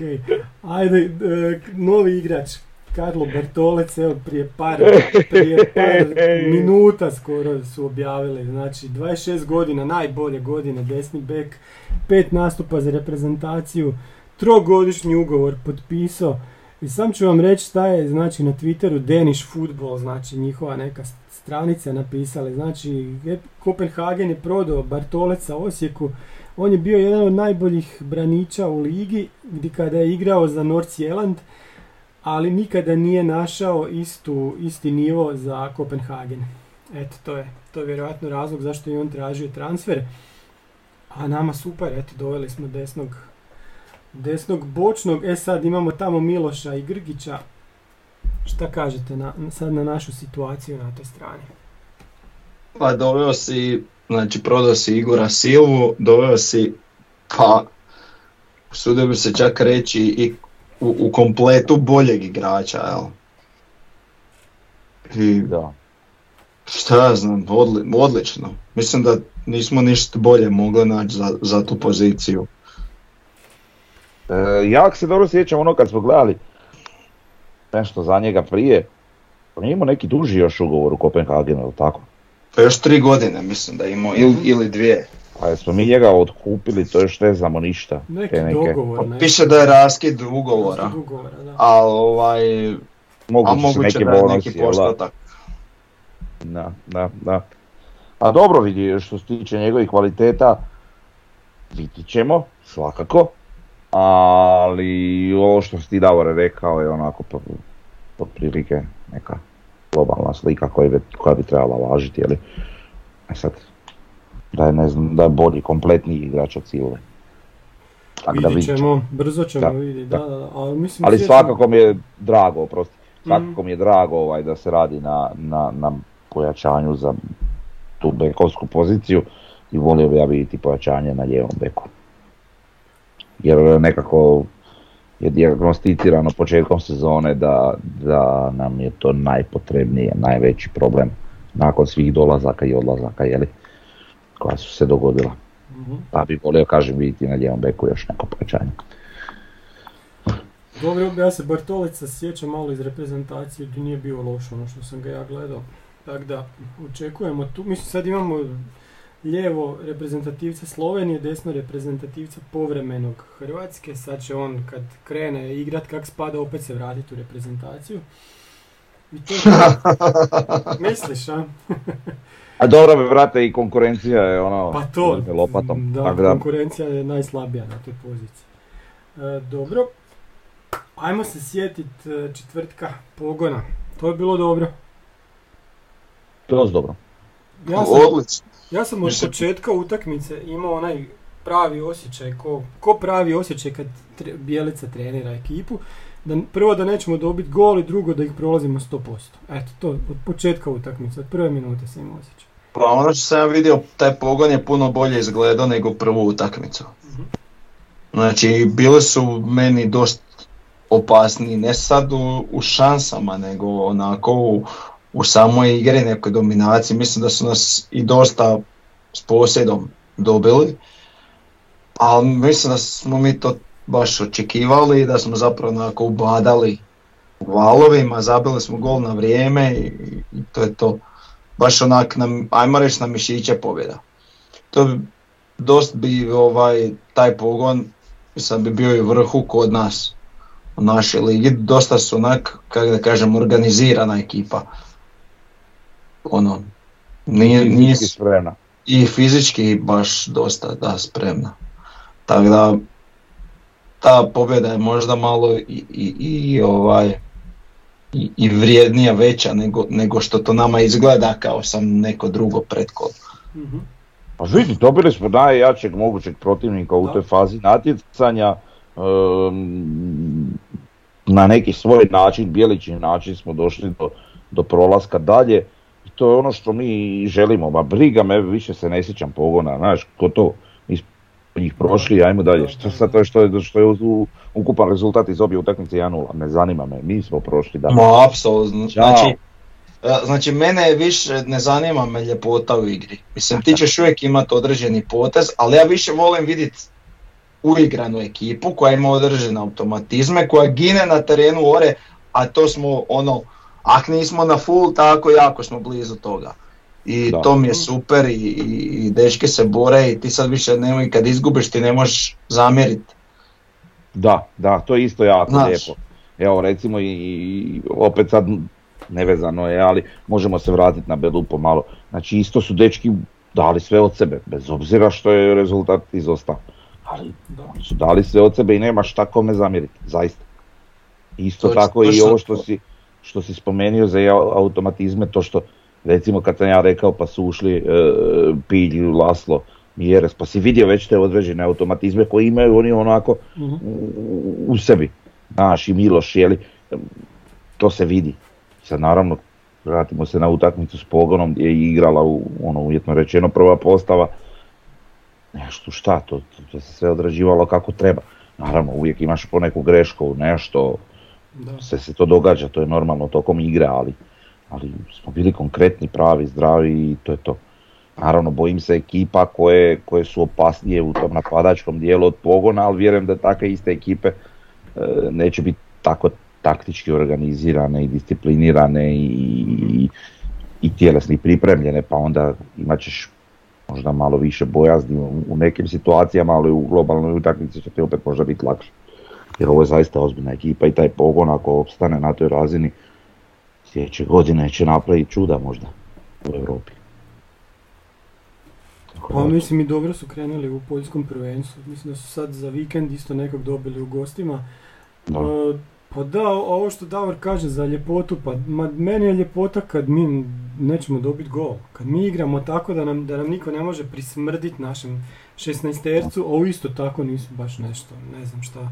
ajde, e, novi igrač, Karlo Bertolec, evo prije par, prije par minuta skoro su objavili, znači 26 godina, najbolje godine, desni bek, pet nastupa za reprezentaciju, trogodišnji ugovor potpisao. I sam ću vam reći šta je znači na Twitteru Danish Football, znači njihova neka st- stranica napisali, znači Kopenhagen je prodao Bartoleca Osijeku, on je bio jedan od najboljih braniča u ligi gdje kada je igrao za North Zealand, ali nikada nije našao istu, isti nivo za Kopenhagen. Eto, to je, to je vjerojatno razlog zašto je on tražio transfer. A nama super, eto, doveli smo desnog, desnog bočnog. E sad imamo tamo Miloša i Grgića. Šta kažete na, sad na našu situaciju na toj strani? Pa doveo si, znači prodao si Igora Silvu, doveo si, pa usudio bi se čak reći i u, u kompletu boljeg igrača, jel? I Da. šta ja znam, odli- odlično. Mislim da nismo ništa bolje mogli naći za, za tu poziciju. E, ja se dobro sjećam ono kad smo gledali nešto za njega prije, on je imao neki duži još ugovor u Kopenhagenu, ili tako? Pa još tri godine mislim da je imao, ili, ili dvije. Pa jesmo mi njega otkupili, to još ne znamo ništa. Neki te neke. dogovor, ne? Piše da je raskid ugovora, Ugovora, da. ali ovaj, a Moguće su moguće neki da je bonusi, neki postotak. Da, da, da. A dobro vidi, što se tiče njegovih kvaliteta, vidit ćemo, svakako. Ali ovo što si ti Davore rekao je onako po- otprilike neka globalna slika koja bi, koja bi trebala važiti, jeli? E sad, da je, ne znam, da je bolji, kompletniji igrač od Silve. Tako da Vidit vidit ćemo, brzo ćemo Da, vidjeti, da. da. Ali, mislim, Ali svakako mi je drago, oprosti, svakako Mhm. mi je drago ovaj, da se radi na, na, na pojačanju za tu bekovsku poziciju i volio bi ja vidjeti pojačanje na lijevom beku. Jer nekako je dijagnosticirano početkom sezone da, da nam je to najpotrebnije, najveći problem nakon svih dolazaka i odlazaka jeli, koja su se dogodila. Mhm. Pa bi volio, kažem, vidjeti na lijevom beku još neko pojačanje. Dobro, ja se Bartolica sjećam malo iz reprezentacije gdje nije bio loš ono što sam ga ja gledao. Tako da, očekujemo tu, mislim sad imamo lijevo reprezentativca Slovenije, desno reprezentativca povremenog Hrvatske, sad će on kad krene igrat kak spada opet se vratiti u reprezentaciju. I to je to. Misliš, a? A dobro me vrate i konkurencija je ono Pa to, lopatom. da, tako da, konkurencija je najslabija na toj poziciji. E, dobro, ajmo se sjetit e, četvrtka pogona. To je bilo dobro. to je dobro. Ja sam, Odlično. ja sam od početka utakmice imao onaj pravi osjećaj, ko, ko pravi osjećaj kad tre, Bijelica trenira ekipu. Da, prvo da nećemo dobiti gol i drugo da ih prolazimo 100%. Eto, to od početka utakmice, od prve minute sam imao osjećaj. Pa ono što sam ja vidio, taj pogon je puno bolje izgledao nego prvu utakmicu. Mhm. Znači, bili su meni dosta opasniji, ne sad u, u šansama, nego onako u, u samoj igri, nekoj dominaciji. Mislim da su nas i dosta s posjedom dobili, ali mislim da smo mi to baš očekivali i da smo zapravo onako ubadali u valovima, zabili smo gol na vrijeme i, i to je to. Baš onak, nam, ajmo reći na mišiće pobjeda. To bi, dost bi ovaj, taj pogon, mislim bi bio i vrhu kod nas u našoj ligi, dosta su onak, kako da kažem, organizirana ekipa. Ono, nije, nije, spremna. i fizički baš dosta da spremna. Tako da ta pobjeda je možda malo i, i, i ovaj i, i vrijednija veća nego, nego što to nama izgleda kao sam neko drugo pretkolo. Mhm. Pa vidi, dobili smo najjačeg mogućeg protivnika u Da. toj fazi natjecanja. Ehm, na neki svoj način, bijeličin način smo došli do, do prolaska dalje. I to je ono što mi želimo. Ma briga me, više se ne sjećam pogona, znaš, ko to, njih prošli, ajmo dalje. Što sad to je što je, što je u- ukupan rezultat iz obje utakmice 1-0, ne zanima me, mi smo prošli dalje. Ma, apsolutno. Znači, e, znači, mene više ne zanima me ljepota u igri. Mislim, ti ćeš uvijek imati određeni potez, ali ja više volim vidjeti uigranu ekipu koja ima određene automatizme, koja gine na terenu ore, a to smo ono, ak nismo na full, tako jako smo blizu toga. I Da. to mi je super i, i, i dečki se bore i ti sad više nemoj, kad izgubiš ti ne možeš zamjeriti. Da, da, to je isto jako Znaš. lijepo. Evo recimo i, i opet sad nevezano je, ali možemo se vratiti na Belupo malo. Znači isto su dečki dali sve od sebe, bez obzira što je rezultat izostao. Ali Da. oni su dali sve od sebe i nema šta kome zamjeriti, zaista. Isto Točno, tako i točno ovo što to. si, što si spomenuo za automatizme, to što recimo kad sam ja rekao pa su ušli e, Pilj, Laslo, Mjeres, pa si vidio već te određene automatizme koje imaju oni onako Mhm. u, u sebi. Znaš, i Miloš, jeli, to se vidi. Sad naravno, vratimo se na utakmicu s pogonom gdje je igrala u, ono uvjetno rečeno prva postava. Nešto šta, to, to, to se sve odrađivalo kako treba. Naravno, uvijek imaš poneku grešku, nešto, Da. se, se to događa, to je normalno tokom igre, ali, ali smo bili konkretni, pravi, zdravi i to je to. Naravno, bojim se ekipa koje, koje su opasnije u tom napadačkom dijelu od pogona, ali vjerujem da takve iste ekipe e, neće biti tako taktički organizirane i disciplinirane i, i i tjelesni pripremljene, pa onda imat ćeš možda malo više bojazni u, nekim situacijama, ali u globalnoj utakmici će ti opet možda biti lakše. Jer ovo je zaista ozbiljna ekipa i taj pogon ako opstane na toj razini, sljedeće godine će napraviti čuda možda u Europi. Pa mislim i dobro su krenuli u poljskom prvenstvu. Mislim da su sad za vikend isto nekog dobili u gostima. Da. E, pa da, ovo što Davor kaže za ljepotu, pa ma, meni je ljepota kad mi nećemo dobiti gol. Kad mi igramo tako da nam, da nam niko ne može prismrditi našem 16-tercu, a isto tako nisu baš nešto, ne znam šta,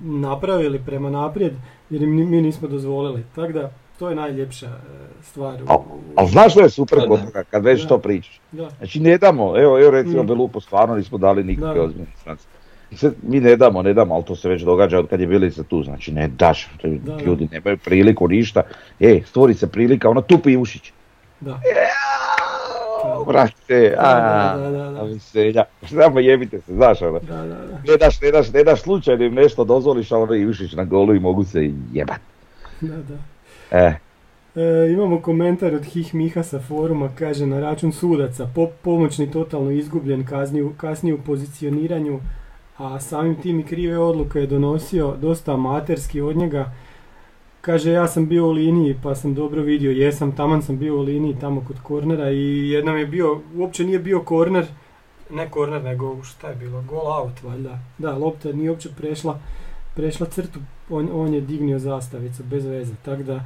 napravili prema naprijed, jer mi nismo dozvolili. Tako da, to je najljepša e, stvar. u- Al- Ali znaš što je super Da, kod toga, kad već Da. to pričaš? Da, Znači ne damo, evo, evo recimo Mm. Belupo stvarno nismo dali nikakve Da. ozbiljne strance. I sad mi ne damo, ne damo, ali to se već događa od kad je Bjelica tu, znači ne daš, Da, ljudi nemaju priliku ništa. E, stvori se prilika, ono tupi ušić. da. Brate, a, Da, da, da, da. a veselja. Samo jebite se, znaš ono. Da, da, da. Ne daš, ne daš, ne daš slučajno im nešto dozvoliš, a ono i ušić na golu i mogu se jebat. da, da. E, E, imamo komentar od Hih Miha sa foruma, kaže na račun sudaca, po, pomoćni totalno izgubljen kasnije, kasnije u pozicioniranju, a samim tim i krive odluke je donosio dosta amaterski od njega. Kaže ja sam bio u liniji pa sam dobro vidio, jesam, taman sam bio u liniji tamo kod kornera i jednom je bio, uopće nije bio korner, ne korner nego šta je bilo, goal out valjda. Da, lopta nije uopće prešla, prešla crtu, on, on je dignio zastavicu bez veze, tako da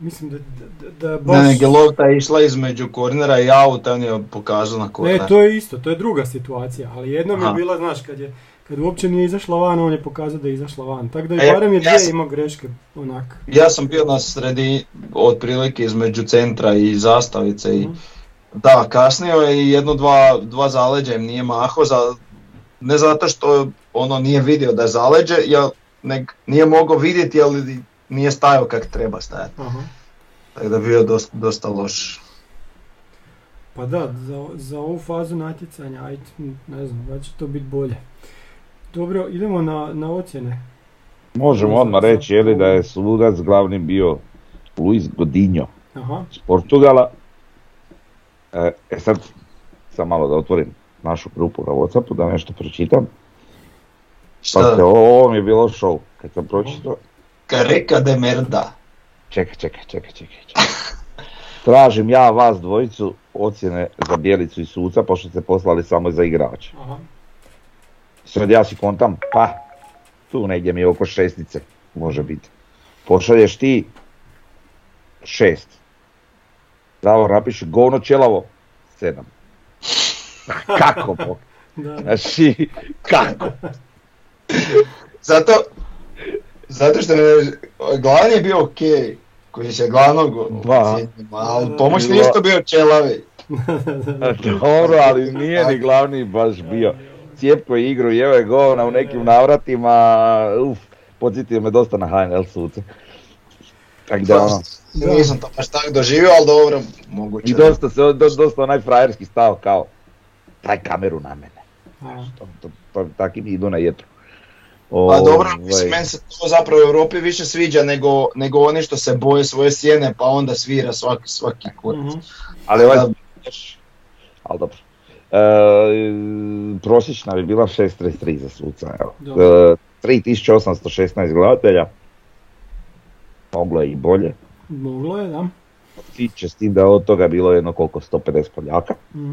Mislim da, da, da Ne, baš... nego je lopta išla između kornera i auta, on je pokazao na korner. Ne, to je isto, to je druga situacija, ali jednom je Aha. bila, znaš, kad je kad uopće nije izašla van, on je pokazao da je izašla van. Tako da E, je barem je ja dvije sam- imao greške, onak. Ja sam bio na sredi, otprilike između centra i zastavice i Mhm. da, kasnio je i jedno dva, dva zaleđa im nije maho, za, ne zato što ono nije vidio da je zaleđe, jel nek, nije mogao vidjeti, ali nije stajao kak treba stajati. Aha. Tako da je bio dosta, dosta loš. Pa da, za, za ovu fazu natjecanja, ajde, m, ne znam, da će to biti bolje. Dobro, idemo na, na ocjene. možemo odmah reći, je li, da je sudac glavni bio Luis Godinho. Aha, iz Portugala. E, e sad, sam malo da otvorim našu grupu na Whatsappu da nešto pročitam. Pa se, ovo mi je bilo show. Kad sam pročitao, Kareka de merda. čekaj, čekaj, čekaj, čekaj. Tražim ja vas dvojicu ocjene za Bjelicu i suca, pošto ste poslali samo za igrače. aha. Sad ja si kontam, pa, tu negdje mi je oko šestice, može biti. Pošalješ ti šest. Davor napiše govno čelavo, sedam. Kako, bo? Da, da. Znači, kako? Zato, zato što je, glavni je bio ok, koji se glavnog ali pomoćni isto bio čelavi. Dobro, ali nije ni glavni baš bio. Cijepko je igru, je govna u nekim navratima, uf, podsjetio me dosta na HNL suce. Tako da ono. Nisam to baš tako doživio, ali dobro, moguće. i dosta se, do- dosta onaj frajerski stav kao, daj kameru na mene. To, to, to, mi idu na jetru. Pa dobro, Ovaj, mislim, meni se to zapravo u Europi više sviđa nego, nego oni što se boje svoje sjene pa onda svira svaki, svaki kurac. Mhm. Ali ovaj, ali dobro. E, prosječna bi bila 6.33 za suca, evo. E, 3816 gledatelja. Moglo je i bolje. Moglo je, da. Tiče s tim da od toga bilo jedno koliko 150 Poljaka. Mhm.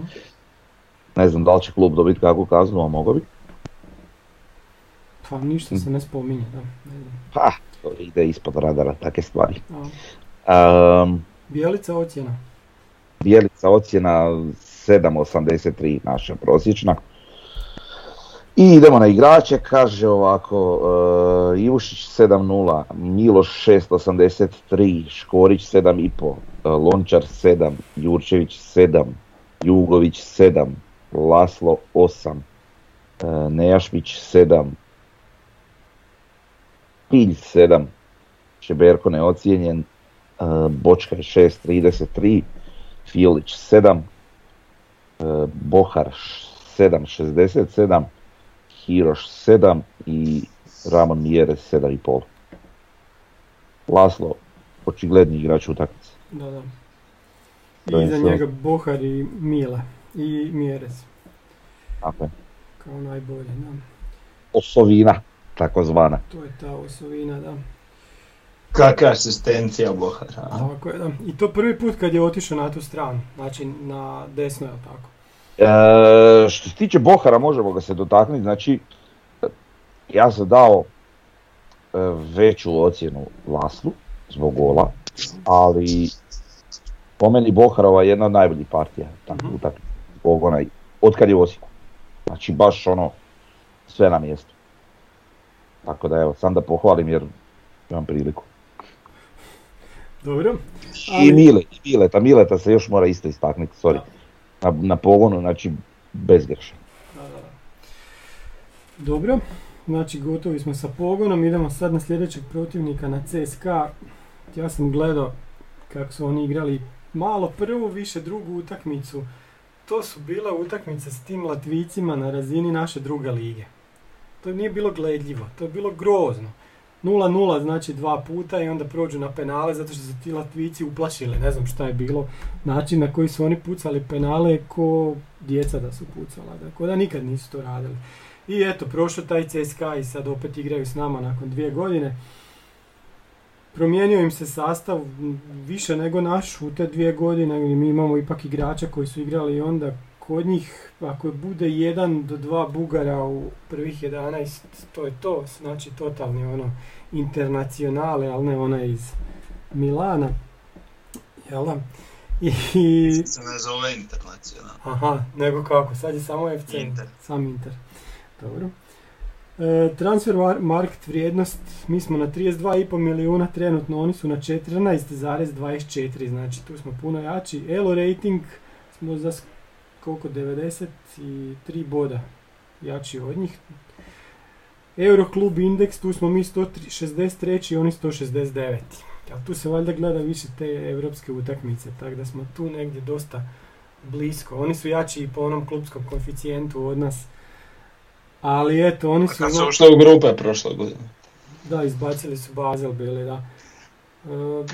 Ne znam da li će klub dobiti kakvu kaznu, a mogo bi. Pa ništa se ne spominje, da. Ne znam. Pa, to ide ispod radara, takve stvari. A, Um, Bijelica ocjena. Bijelica ocjena 7.83 naša prosječna. I idemo na igrače, kaže ovako, uh, Ivušić 7.0, Miloš 6.83, Škorić 7.5, uh, Lončar 7, Jurčević 7, Jugović 7, Laslo 8, uh, Nejašmić 7, Pilj 7, Šeberko neocijenjen, uh, Bočka je 6.33, Filić 7, uh, Bohar 7.67, Hiroš 7 i Ramon Mjeres 7.5. Laslo, očigledni igrač utakmice. Da, da. I iza njega Bohar i Mile. I Mjerez. Tako je. Kao najbolje, da. Osovina, takozvana. To je ta osovina, da. Kakva asistencija Bohara. a? Tako je, da. I to prvi put kad je otišao na tu stranu. Znači na desno, je tako? E, što se tiče Bohara, možemo ga se dotaknuti, znači ja sam dao e, veću ocjenu Laslu zbog gola, ali po meni Boharova je jedna od najboljih partija tako Mhm. zbog onaj, od kad je u Osijeku. Znači baš ono, sve na mjestu. Tako da evo, sam da pohvalim jer imam priliku. Dobro. I Mile, i Mileta, Mileta se još mora isto istaknuti, sorry. Na, na pogonu, znači bez da. Dobro, znači gotovi smo sa pogonom, idemo sad na sljedećeg protivnika na CSKA. Ja sam gledao kako su oni igrali malo prvu, više drugu utakmicu. To su bile utakmice s tim Latvicima na razini naše druge lige. To nije bilo gledljivo, to je bilo grozno. 0-0 znači dva puta i onda prođu na penale zato što su ti Latvici uplašili, ne znam šta je bilo. Način na koji su oni pucali penale je ko djeca da su pucala, da, ko da nikad nisu to radili. I eto, prošao taj CSKA i sad opet igraju s nama nakon dvije godine. Promijenio im se sastav više nego naš u te dvije godine, mi imamo ipak igrača koji su igrali i onda kod njih, ako bude jedan do dva Bugara u prvih 11, to je to, znači totalni ono internacionale, ali ne ona iz Milana. Jel da? I, Se ne zove internacional. Aha, nego kako, sad je samo FC. Inter. Sam Inter. Dobro. E, transfer mar- market vrijednost, mi smo na 32,5 milijuna trenutno, oni su na 14,24, znači tu smo puno jači. Elo rating smo za koliko, 93 boda jači od njih. Euroklub indeks, tu smo mi 163 i oni 169. Ali tu se valjda gleda više te evropske utakmice, tako da smo tu negdje dosta blisko. Oni su jači i po onom klubskom koeficijentu od nas. Ali eto, oni su... Kad su ono- ušli u grupe prošle godine. Da, izbacili su Basel bili, da. E,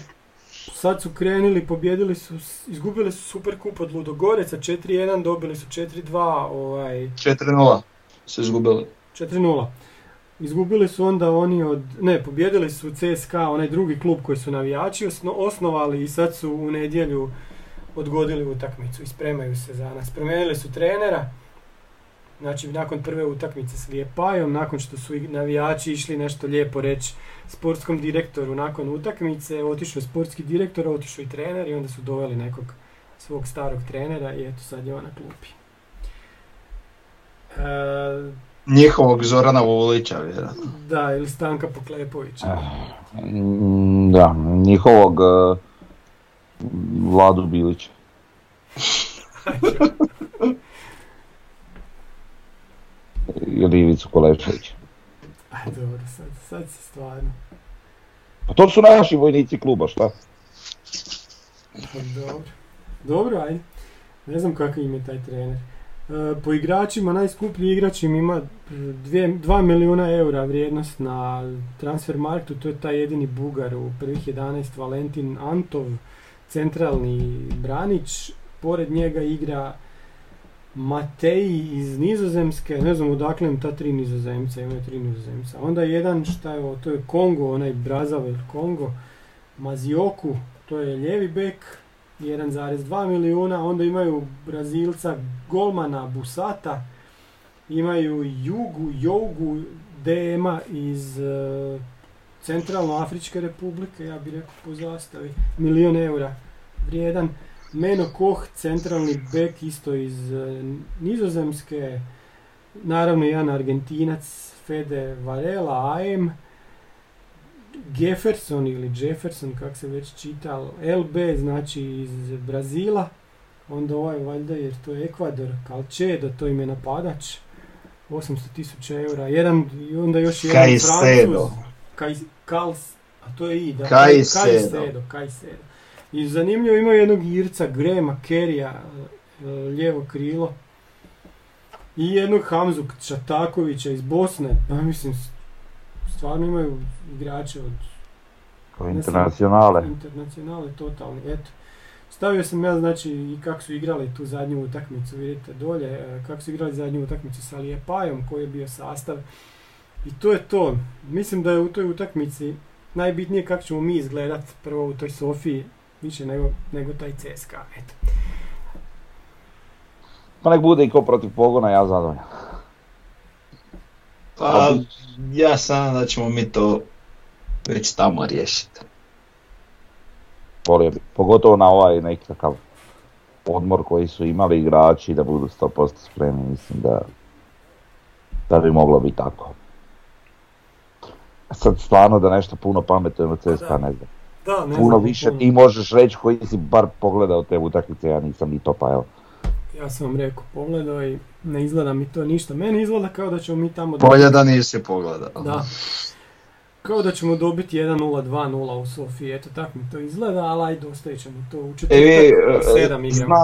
sad su krenuli, pobjedili su, izgubili su Super Kup od Ludogoreca 4-1, dobili su 4-2, ovaj, 4-0 su izgubili. 4-0. Izgubili su onda oni od, ne, pobjedili su CSKA, onaj drugi klub koji su navijači osno- osnovali i sad su u nedjelju odgodili utakmicu i spremaju se za nas. Promijenili su trenera, znači nakon prve utakmice s Lijepajom, nakon što su navijači išli nešto lijepo reći sportskom direktoru nakon utakmice, otišao je sportski direktor, otišao i trener i onda su doveli nekog svog starog trenera i eto sad je on na klupi. E, Njihovog Zorana Vulića, vjerojatno. Da, ili Stanka Poklepovića. Mm, Da, njihovog uh, Vladu Bilića. Ili Ivicu Koleševića. Aj, dobro, sad, sad se stvarno. Pa to su naši vojnici kluba, šta? Pa Dobro. Dobro, ajde. Ne znam kakav im je taj trener. E, po igračima, najskuplji igrač im ima 2 milijuna eura vrijednost na transfer marktu, to je taj jedini Bugar u prvih 11, Valentin Antov, centralni branić, pored njega igra Mateji iz Nizozemske, ne znam odakle im ta tri Nizozemca, imaju tri Nizozemca. Onda jedan, šta je ovo, to je Kongo, onaj Brazavel Kongo, Mazioku, to je lijevi bek, 1,2 milijuna, onda imaju Brazilca Golmana Busata, imaju Jugu, Jougu DM-a iz e, Centralnoafričke republike, ja bih rekao po zastavi, milijun eura vrijedan. Meno Koh, centralni bek isto iz e, Nizozemske, naravno jedan Argentinac Fede Varela, AM, Jefferson ili Jefferson, kako se već čita, LB znači iz Brazila, onda ovaj valjda jer to je Ekvador, Calcedo, to im je napadač, 800 tisuća eura, jedan, i onda još jedan Caicedo. Francuz, Kaj, Kals, a to je i, da, Caicedo. Caicedo, Caicedo. I zanimljivo ima jednog Irca, Grema Kerija, e, lijevo krilo, i jednog Hamzu Čatakovića iz Bosne, pa mislim, stvarno imaju igrače od internacionale. internacionale totalni, eto. stavio sam ja znači i kako su igrali tu zadnju utakmicu, vidite dolje, e, kako su igrali zadnju utakmicu sa Lijepajom, koji je bio sastav. I to je to. Mislim da je u toj utakmici najbitnije kako ćemo mi izgledat prvo u toj Sofiji, više nego, nego taj CSKA. Eto. Pa nek bude i ko protiv pogona, ja zadovoljan. Pa ja sam da ćemo mi to već tamo riješiti. Volio bi, pogotovo na ovaj nekakav odmor koji su imali igrači da budu 100% spremni, mislim da, da bi moglo biti tako. Sad stvarno da nešto puno pametujemo CSKA ne znam. Da, ne Puno znam, više puno. ti možeš reći koji si bar pogledao te utakmice, ja nisam ni to pa evo. Ja sam vam rekao, pogledao i ne izgleda mi to ništa. Meni izgleda kao da ćemo mi tamo Bolje da nisi pogledao. Da. Kao da ćemo dobiti 1-0, 2-0 u Sofiji, eto tak mi to izgleda, ali ajde ostavit ćemo to u E, četvrtak, e, sedam igramo.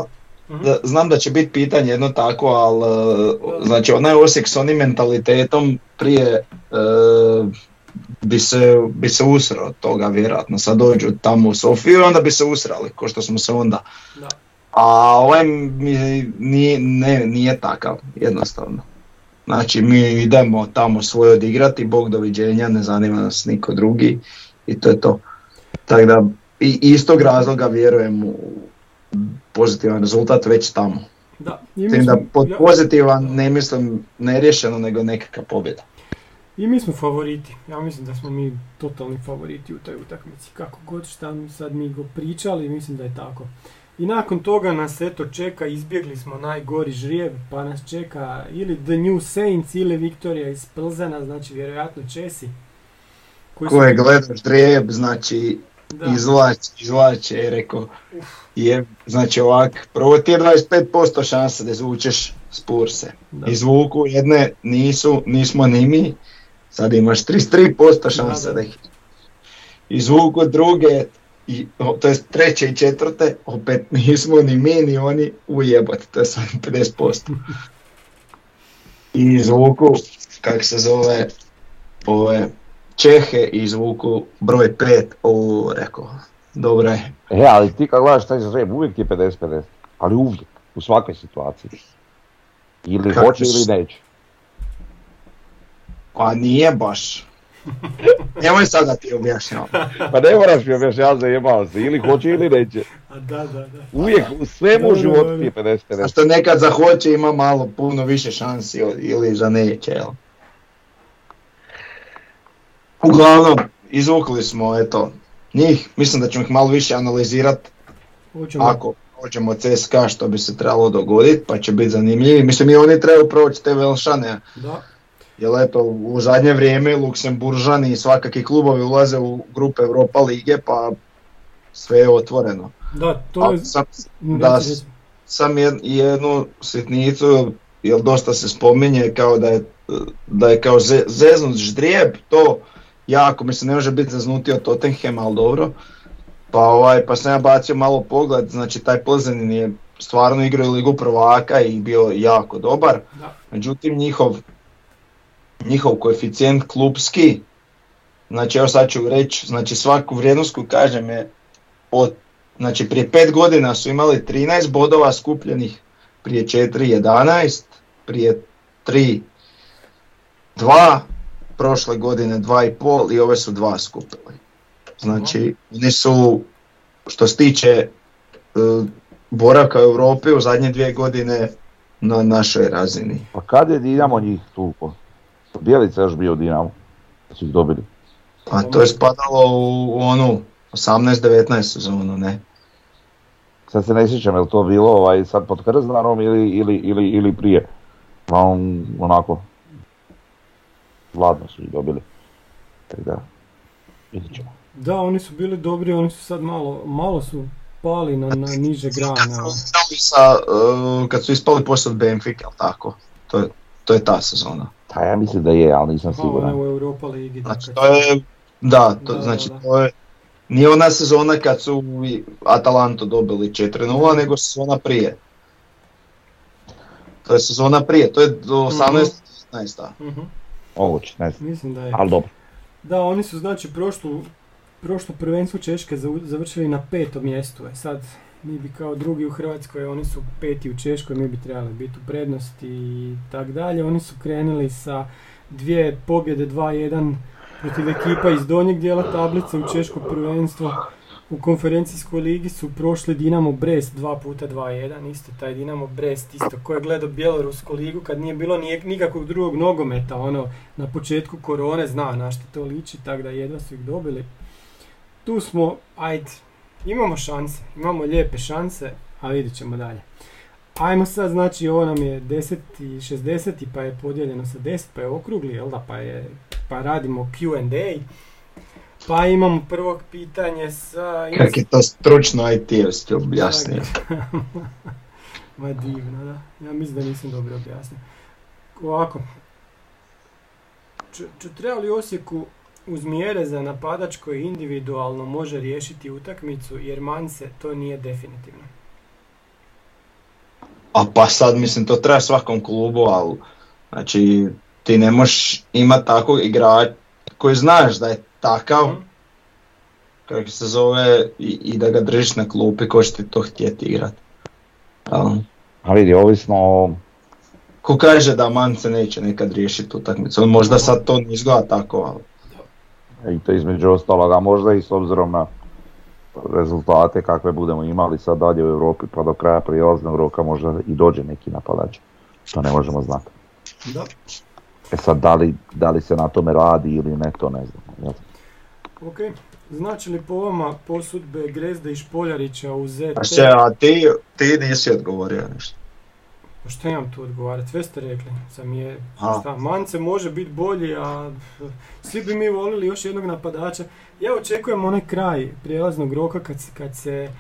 znam, da, znam da će biti pitanje jedno tako, ali e, znači onaj Osijek s onim mentalitetom prije e, bi, se, bi se usrao od toga vjerojatno. Sad dođu tamo u Sofiju i onda bi se usrali, ko što smo se onda. Da. A ovaj mi nije, ne, nije takav, jednostavno. Znači mi idemo tamo svoje odigrati, bog doviđenja, ne zanima nas niko drugi i to je to. Tako da i iz tog razloga vjerujem u pozitivan rezultat već tamo. Da, i S mi, tim da pod ja- pozitivan ne mislim neriješeno nego nekakva pobjeda. I mi smo favoriti. Ja mislim da smo mi totalni favoriti u toj utakmici. Kako god šta sad mi go pričali, mislim da je tako. I nakon toga nas eto čeka, izbjegli smo najgori žrijeb, pa nas čeka ili The New Saints ili Viktorija iz Plzena, znači vjerojatno Česi. Koji su- Koje gledaš drijeb, znači da, izvlači, izvlači, je rekao. Je, znači ovak, prvo ti je 25% šanse da izvučeš Spurse. da. Izvuku jedne, nisu, nismo ni mi, sad imaš 33% šanse Da, da, ih izvuku druge, i, to jest treće i četvrte, opet nismo ni mi ni oni ujebati, to je sad 50%. I izvuku, kak se zove, ove Čehe i izvuku broj 5, o, rekao, dobro je. E, ali ti kad gledaš taj žreb, uvijek ti je 50-50, ali uvijek, u svakoj situaciji. Ili Kako hoće ili neće. Pa nije baš. Nemoj sad da ti objašnjavam. Pa ne moraš mi objašnjavati zajebao se, ili hoće ili neće. A da, da, da. Uvijek, u svemu u životu ti je 50-50. Zašto nekad za hoće ima malo puno više šansi ili za neće, jel? Uglavnom, izvukli smo, eto, njih, mislim da ćemo ih malo više analizirati Hoćemo, ako prođemo CSKA što bi se trebalo dogoditi, pa će biti zanimljivi. Mislim i oni trebaju proći te velšane, da. Jer eto, u zadnje vrijeme Luksemburžani i svakakvi klubovi ulaze u grupe Europa lige, pa sve je otvoreno. Da, to je... sam, Reci, da, sam jed- jednu sitnicu, jer dosta se spominje kao da je, da je kao ze, zeznut ždrijeb, to jako, mislim ne može biti zeznutio od Tottenham, ali dobro. Pa, ovaj, pa sam ja bacio malo pogled, znači taj Plzenin je stvarno igrao Ligu prvaka i bio jako dobar. Da. Međutim, njihov, njihov koeficijent klubski, znači evo sad ću reći, znači svaku vrijednost koju kažem je od, znači prije 5 godina su imali 13 bodova skupljenih, prije 4 11, prije 3 2, prošle godine 2,5 i ove su dva skupili. Znači, oni su, što se tiče e, boravka u Europi u zadnje dvije godine na našoj razini. Pa kad je Dinamo njih tuko? Bijelica je još bio Dinamo. Da su ih dobili. A to je spadalo u, u onu 18-19 sezonu, ne? Sad se ne sjećam, je li to bilo ovaj, sad pod Krznarom ili, ili, ili, ili prije. Ma on, onako, vladno su ih dobili. Tako da, vidit ćemo. Da, oni su bili dobri, oni su sad malo, malo su pali na, na niže grane. Kad su, su ispali poslije od Benfica, tako? To je, to je ta sezona. Pa ja mislim da je, ali nisam Pa siguran. u Europa ligi. da, Znači kad to je, da, to, Da, znači da. to je, nije ona sezona kad su Atalanto dobili 4-0, nego sezona prije. To je sezona prije, to je do 18-19. Mhm, Moguće, ne znam. mislim da je. Ali dobro. Da, oni su znači prošlu, prošlo prvenstvo Češke završili na petom mjestu. E sad, mi bi kao drugi u Hrvatskoj, oni su peti u Češkoj, mi bi trebali biti u prednosti i tak dalje. Oni su krenuli sa dvije pobjede 2-1 protiv ekipa iz donjeg dijela tablice u Češko prvenstvo. U konferencijskoj ligi su prošli Dinamo Brest 2 puta 2-1, isto taj Dinamo Brest, isto ko je gledao Bjelorusku ligu kad nije bilo nikakvog drugog nogometa, ono, na početku korone zna na što to liči, tako da jedva su ih dobili. Tu smo, ajde, imamo šanse, imamo lijepe šanse, a vidjet ćemo dalje. Ajmo sad, znači ovo nam je 10 i 60 pa je podijeljeno sa 10 pa je okrugli, jel da, pa, je, pa radimo Q&A. Pa imamo prvog pitanje sa... Kak je to stručno IT-evski objasnio. Ma divno, da. Ja mislim da nisam dobro objasnio. Ovako. Č, č- treba li Osijeku uz mjere za napadač koji individualno može riješiti utakmicu jer Mance to nije definitivno. A pa sad mislim to treba svakom klubu, ali znači ti ne možeš imati takvog igrača koji znaš da je takav, Mhm. kako se zove, i, i da ga držiš na klupi ko će ti to htjeti igrati. Jel? A vidi, ovisno o Ko kaže da Mance neće nekad riješiti utakmicu, on možda sad to ne izgleda tako, ali I to između ostaloga možda i s obzirom na rezultate kakve budemo imali sad dalje u Europi pa do kraja prijelaznog roka možda i dođe neki napadač. To ne možemo znati. Da. E sad da li, da li se na tome radi ili ne, to ne znam. jel? Ok. Znači li po vama posudbe Grezda i Špoljarića u ZT? A še, a ti, ti nisi odgovorio ništa. Pa šta imam tu odgovarati? Sve ste rekli. Sam je, A. šta, Mance može biti bolji, a svi bi mi volili još jednog napadača. Ja očekujem onaj kraj prijelaznog roka kad se, kad se,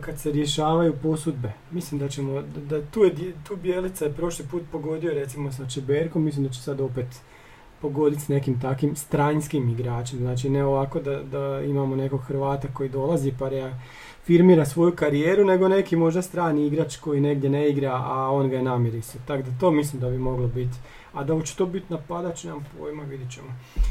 kad se rješavaju posudbe. Mislim da ćemo, da, da tu, je, tu Bjelica je prošli put pogodio recimo sa Čeberkom, mislim da će sad opet pogoditi s nekim takim stranjskim igračem. Znači ne ovako da, da imamo nekog Hrvata koji dolazi pa rea- firmira svoju karijeru, nego neki možda strani igrač koji negdje ne igra, a on ga je namirisao. Tako da to mislim da bi moglo biti. A da će to biti napadač, nemam pojma, vidit ćemo. E,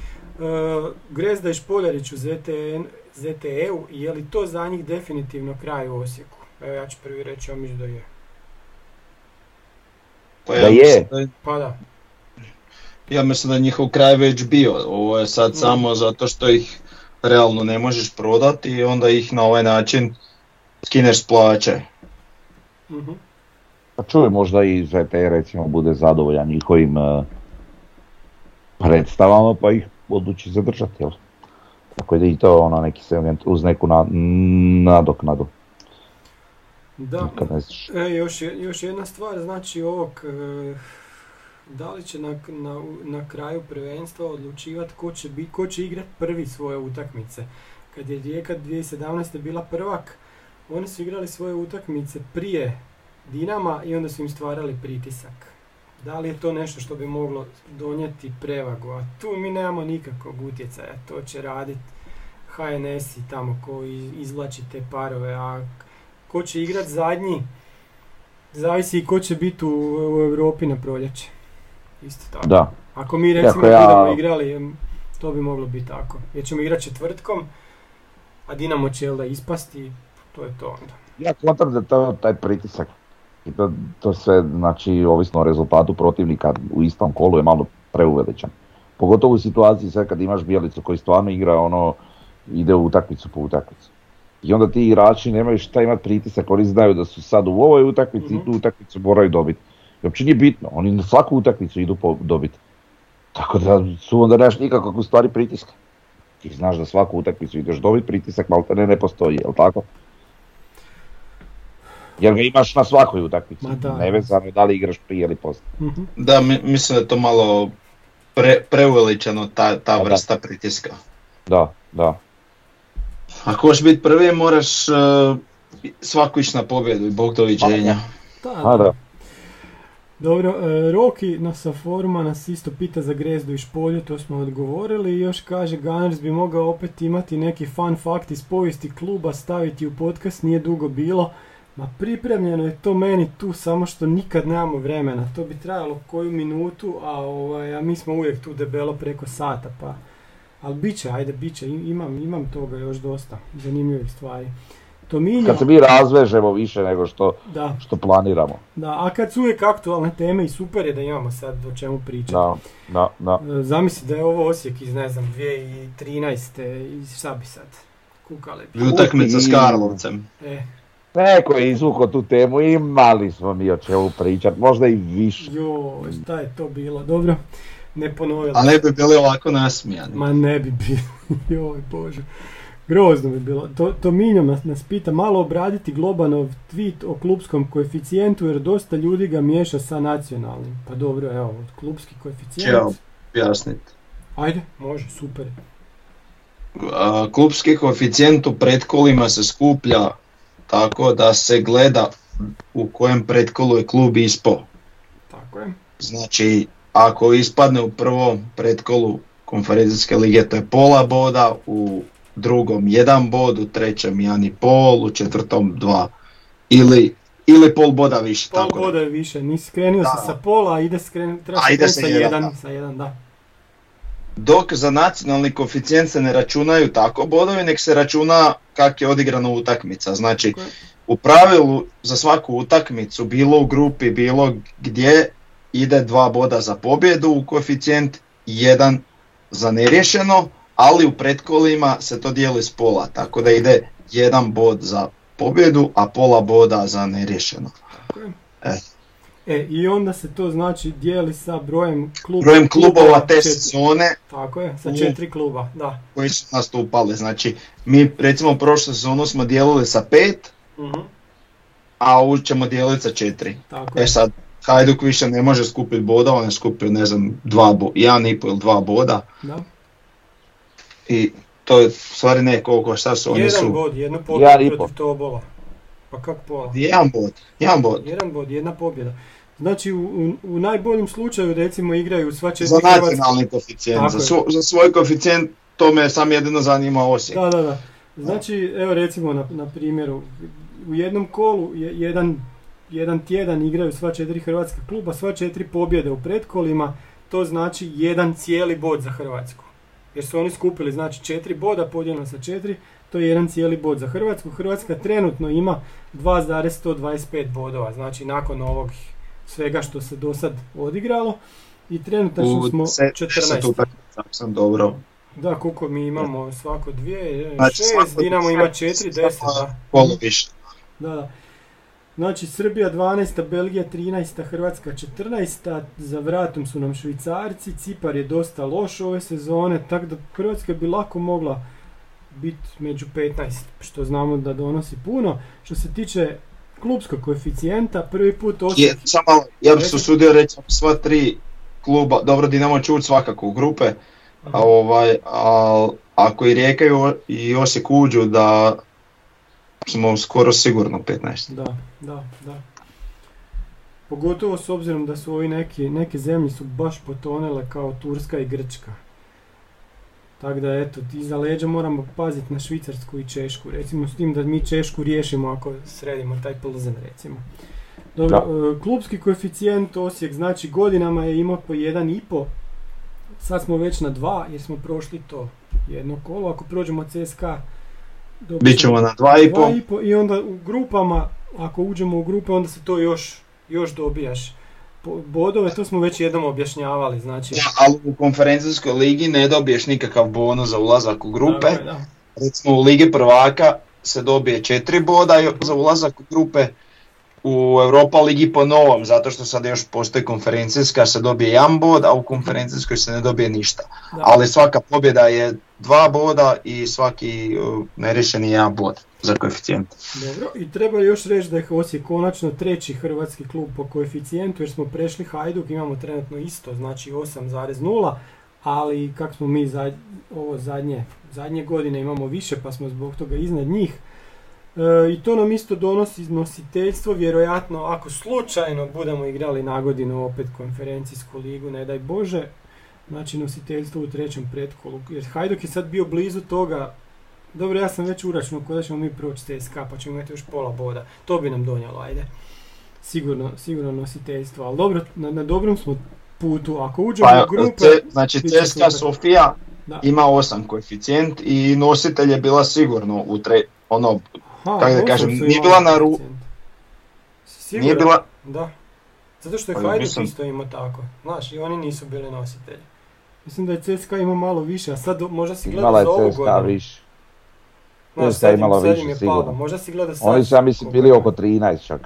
Grezda i Špoljarić u ZTN, ZTE-u, je li to za njih definitivno kraj u Osijeku? Evo ja ću prvi reći, ja mislim da je. Pa Da je. da- Pa da. Ja mislim da je njihov kraj već bio, ovo je sad Mm. samo zato što ih realno ne možeš prodati i onda ih na ovaj način skineš s plaće. Mhm. Pa čuj, možda i ZT recimo bude zadovoljan njihovim e, predstavama pa ih odluči zadržati, jel? Tako da i to ono neki segment uz neku na, nadoknadu, Da. E, još, je- još jedna stvar, znači ovog, e, da li će na, na, na kraju prvenstva odlučivati ko će, bit, ko će igrati prvi svoje utakmice. Kad je Rijeka 2017. bila prvak, oni su igrali svoje utakmice prije Dinama i onda su im stvarali pritisak. Da li je to nešto što bi moglo donijeti prevagu, a tu mi nemamo nikakvog utjecaja, to će raditi HNS i tamo ko iz- izvlači te parove, a ko će igrat zadnji, zavisi i ko će biti u, u Europi na proljeće. Isto tako. Da, Ako mi recimo ja- budemo igrali, to bi moglo biti tako. Jer ćemo igrati četvrtkom, a Dinamo će jel da ispasti, to je to onda. ja smatram da to, taj pritisak i to, to sve, znači, ovisno o rezultatu protivnika u istom kolu je malo preuveličan. Pogotovo u situaciji sad kad imaš Bijelicu koji stvarno igra ono, ide u utakmicu po utakmicu. I onda ti igrači nemaju šta imati pritisak, oni znaju da su sad u ovoj utakmici Mhm. i tu utakmicu moraju dobiti. I uopće nije bitno, oni na svaku utakmicu idu po dobiti. Tako da su onda nemaš nikakvog u stvari pritiska. Ti znaš da svaku utakmicu ideš dobiti, pritisak malte ne, ne postoji, jel tako? Jer ga imaš na svakoj utakmici, da. nevezano da li igraš prije ili poslije. Mhm. Da, mi- mislim da je to malo pre, preuveličano ta, ta Da. vrsta pritiska. Da, da. Ako hoćeš biti prvi moraš uh, svako ići na pobjedu i bog doviđenja. Da, A da. Dobro, e, Roki na sa foruma nas isto pita za Grezdu i Špolju, to smo odgovorili i još kaže Gunners bi mogao opet imati neki fun fact iz povijesti kluba staviti u podcast, nije dugo bilo. Ma pripremljeno je to meni tu, samo što nikad nemamo vremena, to bi trajalo koju minutu, a, ovaj, a mi smo uvijek tu debelo preko sata, pa... Ali bit će, ajde, bit će, im- imam, imam toga još dosta, zanimljivih stvari. Tominjo, Kad se mi razvežemo više nego što, da, što planiramo. da, a kad su uvijek aktualne teme i super je da imamo sad o čemu pričati. Da, da, da. E, Zamisli da je ovo Osijek iz, ne znam, 2013. i šta bi sad? Kukale bi. Utakmica s Karlovcem. E, Neko je izvukao tu temu i imali smo mi o čemu pričat, možda i više. joj, šta je to bilo? Dobro, ne ponovili. A ne bi bili ovako nasmijani. Ma ne bi bilo, joj bože. Grozno bi bilo. To, Tominjo nas, nas pita malo obraditi Globanov tweet o klubskom koeficijentu jer dosta ljudi ga miješa sa nacionalnim. Pa dobro, evo, klubski koeficijent. Evo. Objasniti. Ajde, može, super. A, Klubski koeficijent u pretkolima se skuplja tako da se gleda u kojem pretkolu je klub ispao. Tako je. Znači, ako ispadne u prvom pretkolu konferencijske lige to je pola boda, u drugom jedan bod, u trećem jedan i pol, u četvrtom dva. Ili, ili pol boda više. Pol tako da. boda je više, nisi skrenio Da. se sa pola, ide skren, treba se sa jedan, jedan, da. sa jedan, da. Dok za nacionalni koeficijent se ne računaju tako bodovi, nek se računa kak je odigrana utakmica. Znači, u pravilu za svaku utakmicu, bilo u grupi, bilo gdje, ide dva boda za pobjedu u koeficijent, jedan za neriješeno, ali u pretkolima se to dijeli s pola, tako da ide jedan bod za pobjedu, a pola boda za neriješeno. Je. E. E, i onda se to znači dijeli sa brojem klubova. Brojem klubova te sezone Tako je, sa četiri kluba, da. koji su nastupali. Znači, mi recimo prošlu sezonu smo dijelili sa pet, Mhm, a ovu ćemo dijeliti sa četiri. tako je. E sad, Hajduk više ne može skupiti boda, on je skupio ne znam, dva bo, jedan i pol ili dva boda Da. i to je u stvari ne koliko, šta su oni Jedan su, bod, jedna Jedan pobjeda protiv Tobola. Pa kak pola? jedan bod, jedan bod. Jedan bod, jedna pobjeda. Znači u, u, najboljem slučaju recimo igraju sva četiri Za nacionalni koeficijent, Tako za, svo- za svoj koeficijent to me sam jedino zanima Osijek. Da, da, da. Znači, evo recimo na, na primjeru, u jednom kolu je, jedan, jedan tjedan igraju sva četiri hrvatska kluba, sva četiri pobjede u pretkolima, to znači jedan cijeli bod za Hrvatsku. Jer su oni skupili znači četiri boda podijeljeno sa četiri, to je jedan cijeli bod za Hrvatsku. Hrvatska trenutno ima 2,125 bodova, znači nakon ovog svega što se do sad odigralo. I trenutačno U smo se- 14. deset utakmica, ako sam dobro. Da, koliko mi imamo svako dvije, Znači, šest, svako- Dinamo ima četiri, deset, da. Kolo više. da, da. Znači Srbija 12, Belgija 13, Hrvatska 14, za vratom su nam Švicarci, Cipar je dosta loš ove sezone, tako da Hrvatska bi lako mogla biti među 15, što znamo da donosi puno. Što se tiče klubskog koeficijenta, prvi put Je, Osijek, samo malo, ja bih se usudio reći sva tri kluba, dobro Dinamo će ući svakako u grupe, a ovaj, a, ako i Rijeka i Osijek uđu da smo skoro sigurno 15. Da, da, da. Pogotovo s obzirom da su ovi neki, neke zemlje su baš potonele kao Turska i Grčka. Tako da eto, iza leđa moramo paziti na Švicarsku i Češku. Recimo s tim da mi Češku riješimo ako sredimo taj Plzen recimo. Dobro, e, klubski koeficijent Osijek znači godinama je imao po 1,5. Sad smo već na 2 jer smo prošli to jedno kolo. Ako prođemo CSKA Bićemo na 2,5. Dva i po i onda u grupama, ako uđemo u grupe, onda se to još, još dobijaš. Bodove, to smo već jednom objašnjavali, znači... Ja, ali u konferencijskoj ligi ne dobiješ nikakav bonus za ulazak u grupe. Je, da. Recimo u Ligi prvaka se dobije 4 boda za ulazak u grupe. U Europa ligi po novom, zato što sad još postoji konferencijska se dobije jedan bod, a u konferencijskoj se ne dobije ništa. Da. Ali svaka pobjeda je dva boda i svaki neriješeni jedan bod za koeficijent. Dobro, i treba još reći da je Osijek konačno treći hrvatski klub po koeficijentu, jer smo prešli Hajduk, imamo trenutno isto, znači 8,0, ali kako smo mi zadnje, ovo zadnje, zadnje godine imamo više, pa smo zbog toga iznad njih. E, I to nam isto donosi nositeljstvo, vjerojatno ako slučajno budemo igrali na godinu opet konferencijsku ligu, ne daj Bože, znači nositeljstvo u trećem pretkolu, jer Hajduk je sad bio blizu toga, dobro ja sam već uračunao kada ćemo mi proći CSKA pa ćemo imati još pola boda, to bi nam donijelo, ajde. Sigurno, sigurno nositeljstvo, ali dobro, na, na dobrom smo putu, ako uđemo Pa, u grupe, ce- znači CSKA. Sofija Da. ima 8 koeficijent i nositelj je bila sigurno u tre, ono, Aha, Kako da kažem, nije bila na ru- koeficijent. Si siguran? Nije bila, Da. Zato što je Pa, Hajduk mislim- isto imao tako. Znaš, i oni nisu bili nositelji. Mislim da je CSKA imao malo više, a sad možda si gledao Imala je za ovu CSKA godinu. više. Znaš, CSKA sad im- imala sad im više, je sigurno. palo. Možda si gledao sad. Oni su, ja mislim, bili je. oko 13 čak.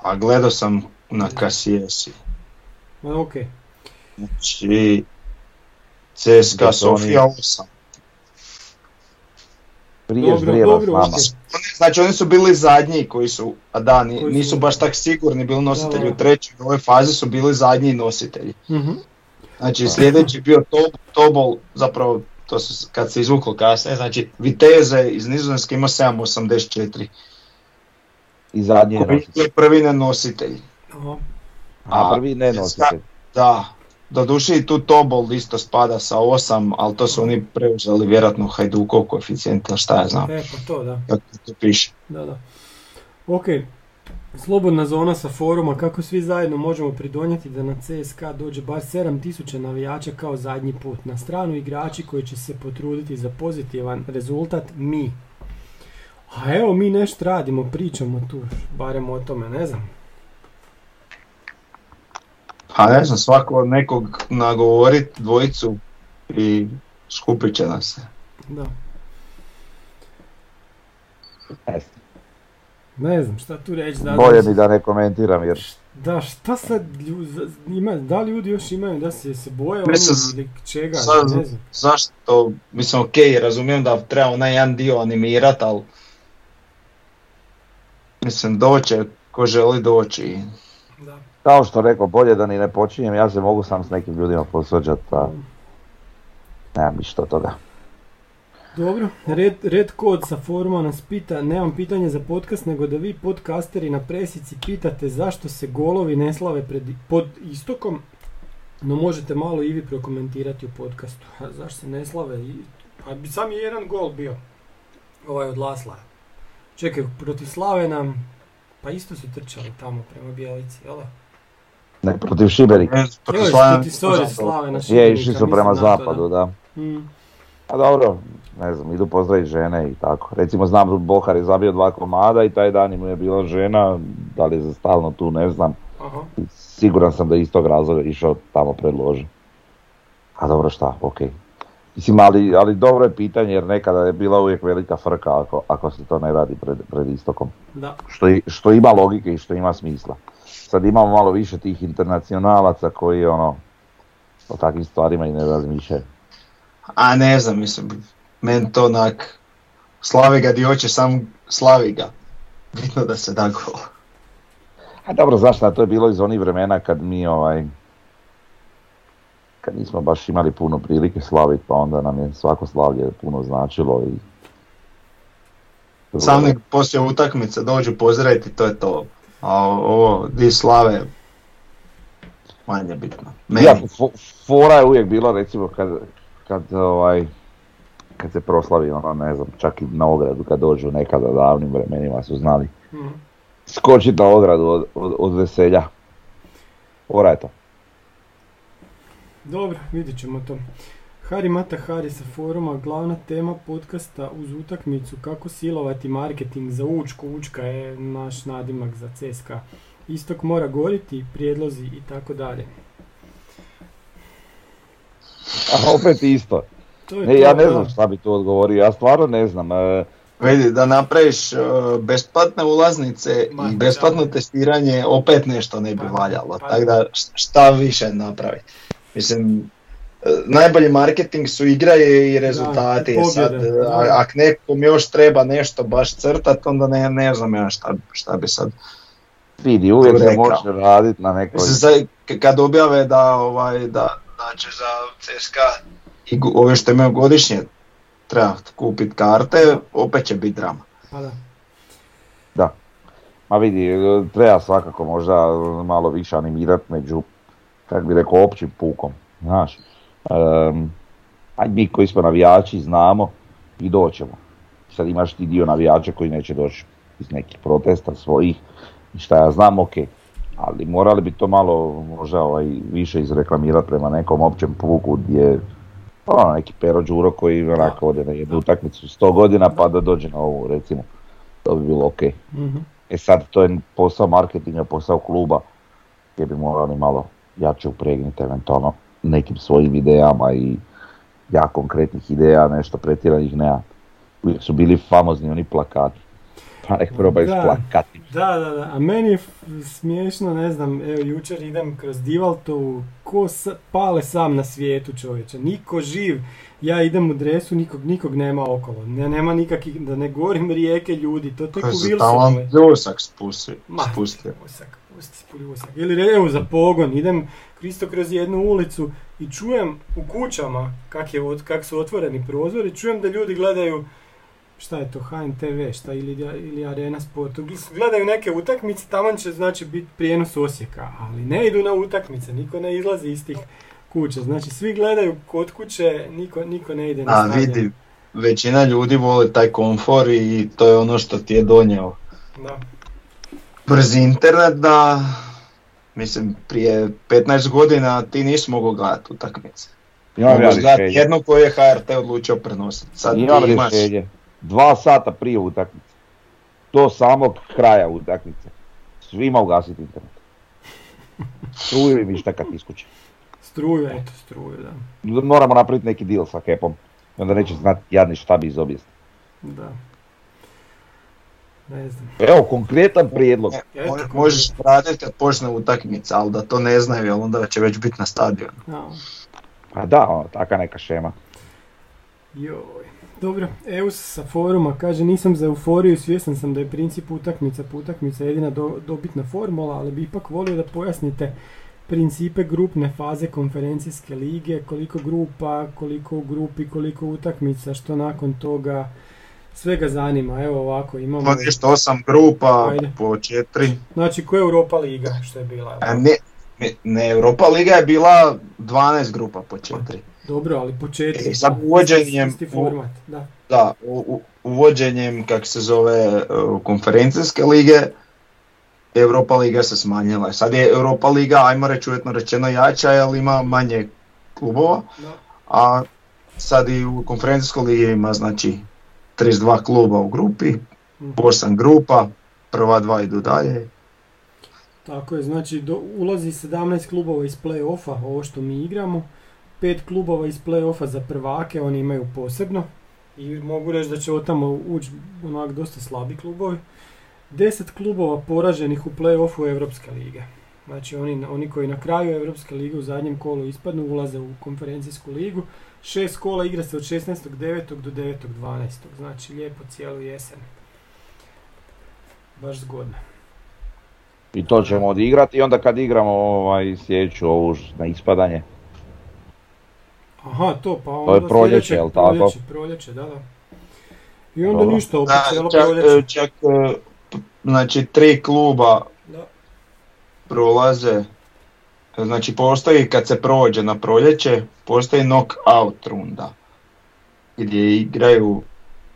a gledao sam na Kasijesi. Ma okej. Znači, CSKA Sofija 8. Prije Dobro, s dobro, nama. Znači oni su bili zadnji koji su, a da, ni- Koji su- nisu baš tak sigurni bili nositelji Da, da. u trećoj, u ovoj fazi su bili zadnji nositelji. Mhm. Znači sljedeći je bio Tob, Tobol, zapravo to se, kad se izvuklo kasnije, znači Viteze iz Nizozemske ima 7.84, I zadnji je koji nositelj. je prvi nenositelj. Aha. A prvi ne nositelj. Da, doduše i tu Tobol isto spada sa 8, ali to su oni preuzeli vjerojatno Hajdukov koeficijent, ili šta ja znam, E, pa to da. kako to piše. Da, da. Ok, slobodna zona sa foruma, kako svi zajedno možemo pridonijeti da na CSK dođe bar 7000 navijača kao zadnji put. Na stranu igrači koji će se potruditi za pozitivan rezultat, mi. A evo mi nešto radimo, pričamo tu, barem o tome, ne znam. A ne znam, svako od nekog nagovorit dvojicu i skupit će nas se. Da. E, Ne znam šta tu reći. Da, Bolje mi da ne komentiram jer Da, šta sad lju- za- ima, da li ljudi još imaju da se, se boje oni čega, sad- ne znam. Zašto? Mislim, ok, razumijem da treba onaj jedan dio animirat, ali... Mislim, doće ko želi doći. Kao što rekao, bolje da ni ne počinjem, ja se mogu sam s nekim ljudima posvađati, a nemam ništa od toga. Dobro, red, red kod sa foruma nas pita, nemam pitanje za podcast, nego da vi podcasteri na presici pitate zašto se golovi ne slave pred, pod istokom, no možete malo i vi prokomentirati u podcastu. A zašto se ne slave? Pa bi sam je jedan gol bio, ovaj od Lasla. Čekaj, protiv Slavena, pa isto su trčali tamo prema Bijelici, jel? Ne, protiv Šibenika. Ne, Joj, protiv Slavena- sorry, Slavena, Je, Šibenika, išli su prema zapadu, da. Mm. A dobro, ne znam, idu pozdraviti žene i tako. Recimo znam Bohar je zabio dva komada i taj dan mu je bila žena, da li je za stalno tu, ne znam. Aha. Siguran sam da je iz tog razloga išao tamo predložen. A dobro šta, okej. Mislim, ali, ali dobro je pitanje jer nekada je bila uvijek velika frka ako, ako se to ne radi pred, pred istokom. Da, Što, što ima logike i što ima smisla. Sad imamo malo više tih internacionalaca koji ono o takvim stvarima i ne razmišljaju. A ne znam, mislim, meni to onak... Slavi ga di hoće, sam slavi ga. Bitno da se da gol. A dobro, znaš šta, to je bilo iz onih vremena kad mi ovaj, kad nismo baš imali puno prilike slaviti, pa onda nam je svako slavlje puno značilo i... Sam nek poslije utakmice dođu pozdraviti, to je to. A ovo, di slave, manje bitno. Meni. Ja, fo- fora je uvijek bilo recimo kad, kad ovaj, kad se proslavi ono, ne znam, čak i na ogradu kad dođu nekada davnim vremenima su znali Mhm. skočiti na ogradu od, od, od veselja. Fora je to. Dobro, vidjet ćemo to. Hari Mata Hari sa foruma, glavna tema podcasta uz utakmicu kako silovati marketing za Učku. Učka je naš nadimak za CSKA. Istok mora goriti, prijedlozi i tako dalje. A opet isto. To je Ne, to, ja ne da. znam šta bi tu odgovorio, ja stvarno ne znam. e, Vidi, da napraviš uh, besplatne ulaznice Ma, i besplatno da. testiranje, opet nešto ne bi Pa, valjalo. pa. Tako da šta više napraviti. Mislim, e, najbolji marketing su igre i rezultati. Sad, e, da. a- ak nekom još treba nešto baš crtat, onda ne, ne znam ja šta, šta bi sad. vidi, uvijek se može raditi na nekoj... Mislim, sad, kad objave da, ovaj, da, da će za CSKA i ove što imaju godišnje treba kupiti karte, opet će biti drama. Pa da. Ma vidi, e, treba svakako možda malo više animirati među, kak bi rekao, općim pukom, znaš. Um, aj mi koji smo navijači znamo i doćemo. Sad imaš ti dio navijača koji neće doći iz nekih protesta svojih i šta ja znam, ok. Ali morali bi to malo možda ovaj, više izreklamirati prema nekom općem puku gdje Ono, neki Pero Đuro koji onako ode na jednu utakmicu 100 godina pa da dođe na ovu recimo. To bi bilo ok. Mhm. E sad, to je posao marketinga, posao kluba gdje bi morali malo jače upregnuti eventualno nekim svojim idejama i ja konkretnih ideja, nešto pretjeranih nema. Uvijek su bili famozni oni plakati. Pa nek probaju s Da. plakati. Da, da, da, a meni je smiješno, ne znam, evo jučer idem kroz Divaltovu, ko sa- pale sam na svijetu čovječe, niko živ, ja idem u dresu, nikog, nikog nema okolo, ne, nema nikakvih, da ne govorim rijeke ljudi, to tek u su tamo pljusak spusti, Ma, spustio. pljusak, pusti pljusak. Ili evo za pogon, idem kristo kroz jednu ulicu i čujem u kućama kak, je, kak su otvoreni prozori, čujem da ljudi gledaju šta je to, HNTV, šta ili, ili Arena Sport, Gl- gledaju neke utakmice, tamo će znači biti prijenos Osijeka, ali ne idu na utakmice, niko ne izlazi iz tih kuća, znači svi gledaju kod kuće, niko, niko ne ide na A stadion. vidi, većina ljudi voli taj komfor i to je ono što ti je donio Da. Brzi internet da, mislim, prije 15 godina ti nisi mogao gledati utakmice. Imam ja gledati rješenje. jednu koju je HRT odlučio prenositi. Sad Imam ti imaš, rješenje. Dva sata prije utakmice. Do samog kraja utakmice. Svima ugasiti internet. Struju im šta kad iskuće. Struju, eto, struju, da. Moramo napraviti neki deal sa Hepom. I onda neće znati jadni šta bi iz obijesti. Da. Ne znam. Evo, konkretan prijedlog. Mo- kako možeš pratiti kad počne utakmica, ali da to ne znaju, jer onda će već biti na stadionu. Pa da, ono, taka neka šema. Joj. Dobro, Eus sa foruma kaže nisam za euforiju, svjestan sam da je princip utakmica po utakmica jedina do- dobitna formula, ali bi ipak volio da pojasnite principe grupne faze konferencijske lige, koliko grupa, koliko u grupi, koliko utakmica, što nakon toga, svega zanima. Evo ovako, imamo, Ima nešto osam grupa Ajde. po četiri. znači ko je Europa Liga, što je bila. A ne, ne, Europa Liga je bila 12 grupa po četiri. Dobro, ali po četiri. E, sad uvođenjem Isti format, da. Da, u, u- uvođenjem, kak se zove, uh, konferencijske lige, Europa Liga se smanjila. Sad je Europa Liga, ajmo reći uvjetno rečeno jača, jer ima manje klubova, da. a sad i u konferencijskoj ligi ima znači 32 kluba u grupi, Mhm. 8 grupa, prva dva idu dalje. Tako je, znači do, ulazi 17 klubova iz play-offa, ovo što mi igramo, 5 klubova iz play-offa za prvake, oni imaju posebno i mogu reći da će od tamo ući onak dosta slabi klubovi. 10 klubova poraženih u play-offu Evropske lige. Znači oni, oni koji na kraju Evropske lige u zadnjem kolu ispadnu ulaze u konferencijsku ligu. Šest kola igra se od 16.9. do 9.12. Znači lijepo cijelu jesen. Baš zgodno. I to ćemo odigrati i onda kad igramo ovaj, sljedeću ovu na ispadanje. Aha, to pa je onda proljeće, sljedeće jel tako? Proljeće, proljeće, da, da. I onda Dobro. ništa, opet cijelo čak, proljeće. čak, e, znači tri kluba Da. prolaze, znači postoji kad se prođe na proljeće, postoji knock-out runda gdje igraju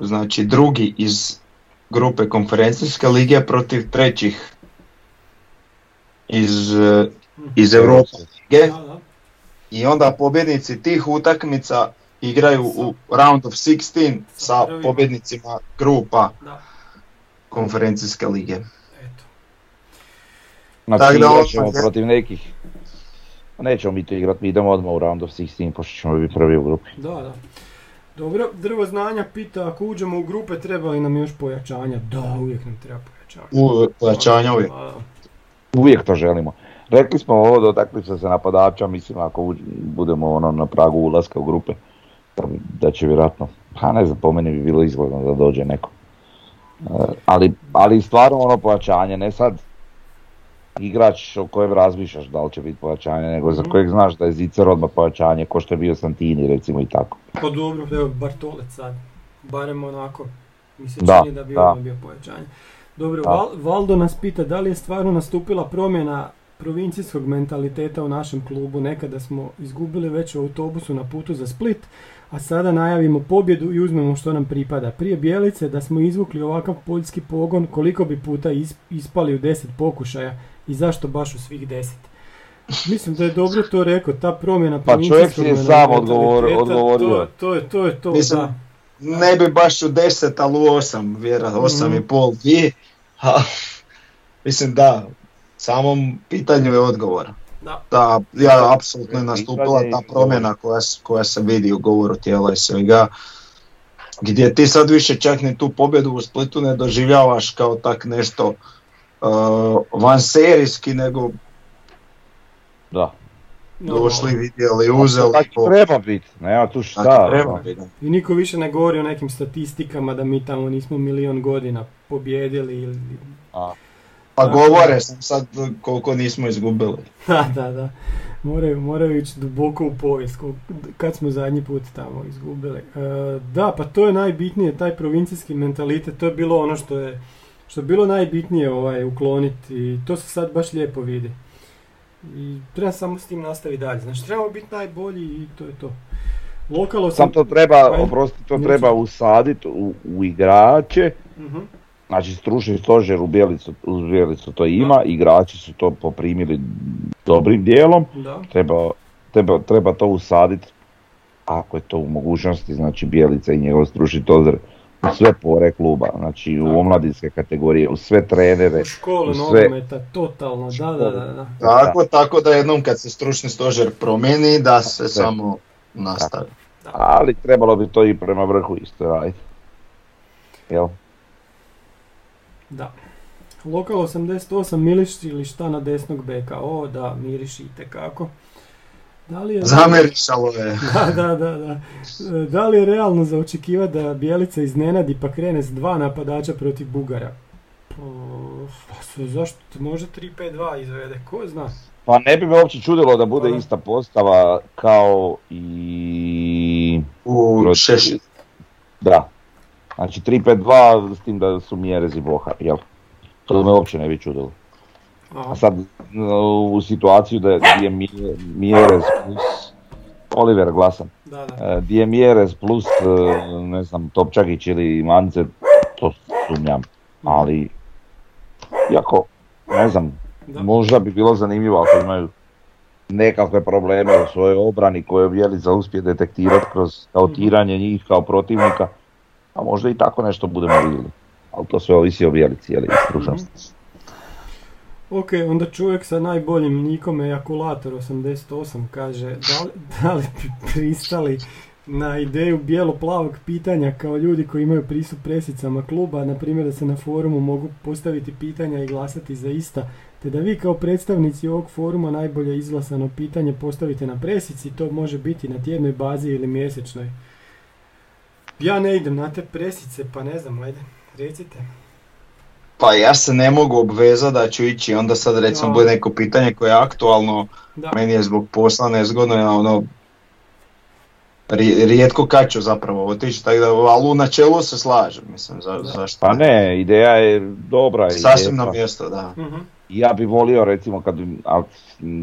znači drugi iz grupe konferencijske lige protiv trećih iz, eh, iz Europe lige i onda pobjednici tih utakmica igraju u round of 16 sa pobjednicima grupa konferencijske lige. Eto. Znači Tak da protiv nekih. Pa Nećemo mi to igrat, mi idemo odmah u round of 16, pošto ćemo biti prvi u grupi. Da, da. Dobro, drvo znanja pita ako uđemo u grupe treba li nam još pojačanja? Da, uvijek nam treba pojačanja. U pojačanja uvijek. Uvijek to želimo. Rekli smo ovo dotakli se napadača, mislim ako budemo ono na pragu ulaska u grupe, da, bi- da će vjerojatno, pa ne znam, po meni bi bilo izgledno da dođe neko. E, ali, ali stvarno ono pojačanje, ne sad igrač o kojem razmišljaš da li će biti pojačanje, nego za kojeg znaš da je Zicer odmah pojačanje, ko što je bio Santini recimo i tako. Pa dobro, evo Bartolec sad. Barem onako, mi se Da, čini da bi da. odmah bio pojačanje. Dobro. Val- Valdo nas pita da li je stvarno nastupila promjena provincijskog mentaliteta u našem klubu. Nekada smo izgubili već u autobusu na putu za Split, a sada najavimo pobjedu i uzmemo što nam pripada. Prije Bijelice da smo izvukli ovakav poljski pogon, koliko bi puta is- ispali u 10 pokušaja i zašto baš u svih 10? Mislim da je dobro to rekao, ta promjena Pa čovjek je sam odgovor- odgovorio. To, to je to, je to Mislim, da. Ne bi baš u 10, ali u 8, vjerojatno, 8 i Mhm. pol, dvije. Mislim da, samom pitanju je odgovor. Da. Ja apsolutno je nastupila ta promjena koja, koja se vidi u govoru tijela i svega. Gdje ti sad više čak ni tu pobjedu u Splitu ne doživljavaš kao tak nešto uh, vanserijski, nego Da. došli, vidjeli, uzeli. Tako po- treba biti, nema tu šta. tako treba ono. biti. I niko više ne govori o nekim statistikama da mi tamo nismo milion godina pobjedili ili... A, Pa Tako govore sam sad koliko nismo izgubili. Da, da, da. Moraju, moraju ići duboko u povijest, kad smo zadnji put tamo izgubili. E, da, pa to je najbitnije, taj provincijski mentalitet, to je bilo ono što je, što je bilo najbitnije ovaj, ukloniti i to se sad baš lijepo vidi. I treba samo s tim nastaviti dalje. Znači, trebamo biti najbolji i to je to. Lokalo sam... Sam to treba, oprosti, to treba usaditi u, u igrače, Mhm. Znači stručni stožer u Bjelicu, u Bjelicu to ima, igrači su to poprimili dobrim dijelom, Da. treba, treba, treba to usaditi ako je to u mogućnosti, znači Bjelica i njegov stručni stožer u sve pore kluba, znači u Tako. omladinske kategorije, u sve trenere, U školu u sve- nogometa, totalno, da, da, da. da. Tako, tako da jednom kad se stručni stožer promijeni da se Sve. samo nastavi. ali trebalo bi to i prema vrhu isto raditi. Jel? Da. Lokal 88 miliš ili šta na desnog beka. O, da, miriši kako. Da li je... Zamerišalo je. Da, da, da, da. Da li je realno za očekivati da Bijelica iznenadi pa krene s dva napadača protiv Bugara? Pa, zašto? Može 3-5-2 izvede, ko zna? Pa ne bi me uopće čudilo da bude Pa ista postava kao i... U protiv- šeš... Da. Znači 3-5-2 s tim da su Mjerez i Bohar, jel? To me uopće ne bi čudilo. A sad u situaciju da je Mjerez plus Oliver glasan. da, da. E, Di je Mjerez plus, e, ne znam, Topčagić ili Mance, to sumnjam. Ali, jako, ne znam, Da. možda bi bilo zanimljivo ako imaju nekakve probleme u svojoj obrani koje Bjelica uspije detektirati kroz kautiranje njih kao protivnika. A možda i tako nešto budemo vidjeli. Ali to sve ovisi o Bjelici, jel, stručnosti. Ok, onda čovjek sa najboljim nikom ejakulator 88 kaže da li, da li bi pristali na ideju bijelo-plavog pitanja kao ljudi koji imaju pristup presicama kluba, na primjer da se na forumu mogu postaviti pitanja i glasati za ista, te da vi kao predstavnici ovog foruma najbolje izglasano pitanje postavite na presici, to može biti na tjednoj bazi ili mjesečnoj. Ja ne idem na te presice, pa ne znam, ajde, recite. Pa ja se ne mogu obvezati da ću ići, onda sad recimo bude neko pitanje koje je aktualno, Da, meni je zbog posla nezgodno, ja ono, ri- rijetko kad ću zapravo otići, tako da, ali u načelu se slažem, mislim, za, zašto Pa ne, ideja je dobra. i Sasvim na mjesto, da. Mhm. Ja bi volio recimo kad, ali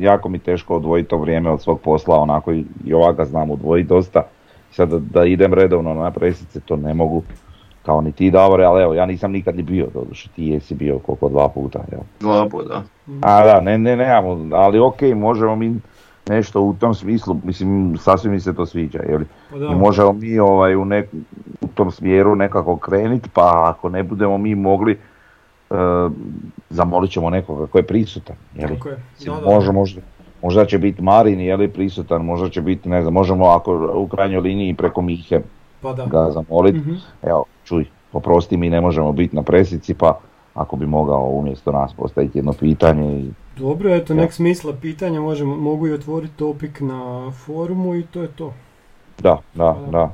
jako mi teško odvojiti to vrijeme od svog posla, onako i, i ovako znam odvojiti dosta. Sad da, da idem redovno na presice, to ne mogu, kao ni ti Davore, ali evo, ja nisam nikad ni bio, doduše, ti jesi bio koliko dva puta, jel? Dva puta. A da, ne, ne, nemamo, ali okej, možemo mi nešto u tom smislu, mislim, sasvim mi se to sviđa, jel? Pa da. I možemo mi ovaj, u, nek, u tom smjeru nekako krenuti, pa ako ne budemo mi mogli, e, zamolit ćemo nekoga ko je prisutan, jel? Tako je. Da, da. Može, možda, možda će biti Marin, je li prisutan, možda će biti, ne znam, možemo ako u krajnjoj liniji preko Mihe Pa da. ga zamoliti. Mhm. Evo, čuj, oprosti mi ne možemo biti na presici, pa ako bi mogao umjesto nas postaviti jedno pitanje i Dobro, eto, Ja. nek smisla pitanja, možemo, mogu i otvoriti topik na forumu i to je to. da, da, Da. da.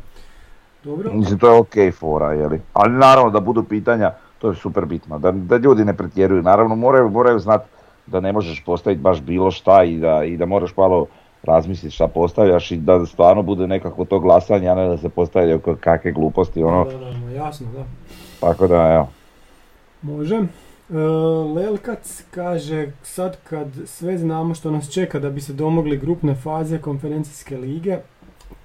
Dobro? Mislim, to je ok fora, jeli. Ali naravno da budu pitanja, to je super bitno, da, da ljudi ne pretjeruju. Naravno moraju, moraju znati da ne možeš postaviti baš bilo šta i da, i da moraš malo razmisliti šta postavljaš i da stvarno bude nekako to glasanje, a ne da se postavljaju ko- kakve gluposti, ono. Da, da, da, jasno, da. Tako da, evo. Može. E, Lelkac kaže, sad kad sve znamo što nas čeka da bi se domogli grupne faze konferencijske lige,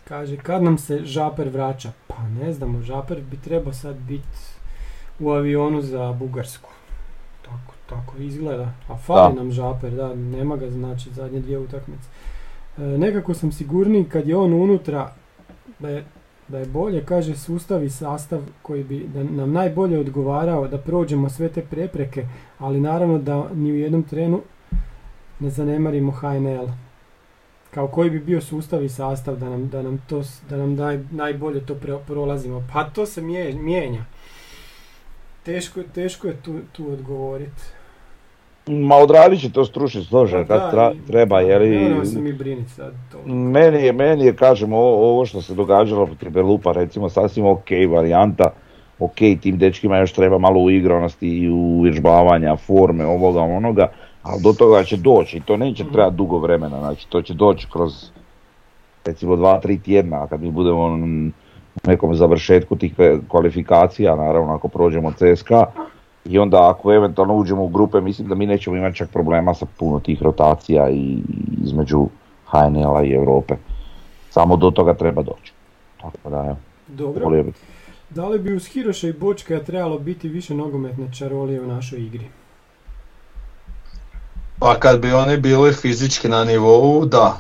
kaže, kad nam se Žaper vraća? Pa ne znamo, Žaper bi trebao sad biti u avionu za Bugarsku. Tako, izgleda. A fali Da. nam Žaper, da, nema ga znači zadnje dvije utakmice. E, nekako sam sigurniji kad je on unutra da je, da je bolje, kaže, sustav i sastav koji bi da nam najbolje odgovarao da prođemo sve te prepreke, ali naravno da ni u jednom trenu ne zanemarimo HNL. Kao koji bi bio sustav i sastav da nam, da nam, to, da nam naj, najbolje to pre- prolazimo. Pa to se mije- mijenja. Teško, teško je tu, tu odgovoriti. Ma odradit će to stručni stožer kad tra- treba, jer Ne i... moramo se mi briniti sad to. Meni je, meni je, kažem, ovo, ovo što se događalo protiv Belupa, recimo, sasvim ok varijanta, ok, tim dečkima još treba malo uigranosti i uvježbavanja, forme, ovoga, onoga, ali do toga će doći i to neće Mhm. trebati dugo vremena, znači to će doći kroz recimo dva, tri tjedna, a kad mi budemo u nekom završetku tih kvalifikacija, naravno ako prođemo CSKA, i onda ako eventualno uđemo u grupe, mislim da mi nećemo imati čak problema sa puno tih rotacija i između HNL-a i Europe. Samo do toga treba doći. Tako da, evo, Dobro. Da li bi uz Hiroša i Bočka trebalo biti više nogometne čarolije u našoj igri? Pa kad bi oni bili fizički na nivou, da.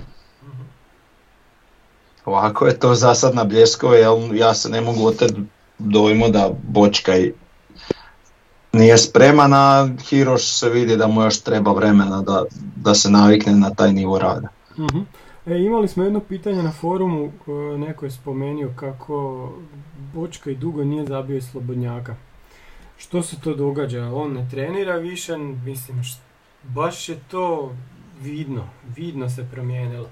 Ovako je to za sad na bljeskove, jel ja se ne mogu oteti dojmu da Bočka i nije spreman, a Hiroš se vidi da mu još treba vremena da, da se navikne na taj nivo rada. Mhm. E, imali smo jedno pitanje na forumu, e, neko je spomenuo kako Bočka i dugo nije zabio iz Slobodnjaka. Što se to događa? On ne trenira više, mislim, št- baš je to vidno, vidno se promijenilo.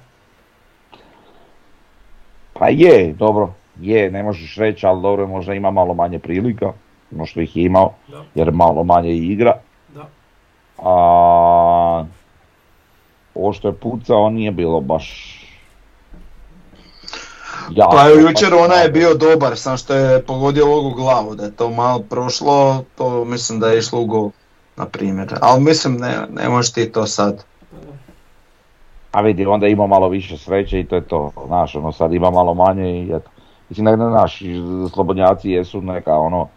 Pa je, dobro, je, ne možeš reći, ali dobro, možda ima malo manje prilika, no što ih je imao, Da, jer malo manje igra. da. A ovo što je pucao nije bilo baš jako. Pa jučer ona je bio dobar, sam što je pogodio ovog u glavu, da je to malo prošlo, to mislim da je išlo u gol, na primjer. Ali mislim, ne, ne možeš ti to sad. A vidi, onda ima malo više sreće i to je to. Znaš, ono sad ima malo manje i eto. Mislim, da naš slobodnjaci jesu neka ono,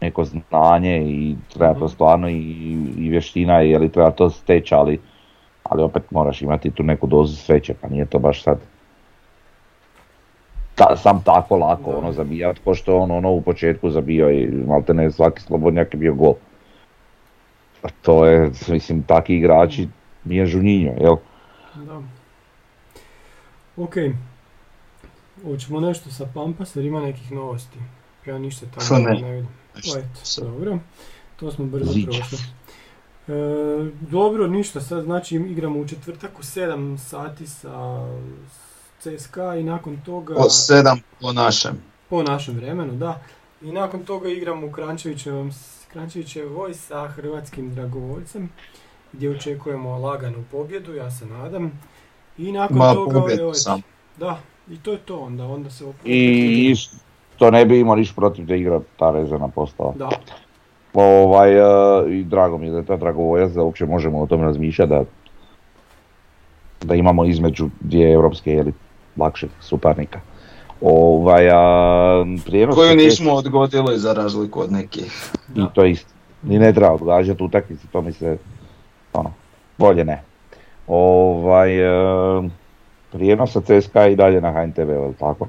neko znanje i treba to stvarno i, i vještina i je li treba to steći, ali, ali opet moraš imati tu neku dozu sreće, pa nije to baš sad ta, sam tako lako Da. ono zabijat, ko što on ono u početku zabio i malte ne svaki slobodnjak je bio gol. A to je, mislim, takvi igrači nije žuninjo, jel? Da. Ok. Hoćemo nešto sa Pampas jer ima nekih novosti. Ja ništa Pa tamo ne. ne vidim. Eto, dobro. To smo brzo prošli. E, dobro, ništa. Sad znači igramo u četvrtak u 7 sati sa CSKA i nakon toga... Od sedam po našem. Po našem vremenu, da. I nakon toga igramo u Krančevićevom, Krančevićevoj sa hrvatskim dragovoljcem gdje očekujemo laganu pobjedu, ja se nadam. I nakon Ma toga... evo, sam. Da, i to je to onda, onda se opet... I isto ne bi imao niš protiv da igra ta rezana postava. Da, Ovaj, e, I drago mi je da je ta dragovoljac da uopće možemo o tom razmišljati da, da imamo između dvije europske ili lakših suparnika. Ovaj, a, Koju nismo odgodili za razliku od nekih. I to je isto. Ni ne treba odgađati utakmice, to mi se, ono, bolje ne. Ovaj, e, prijenos sa CSKA i dalje na HNTV, je tako?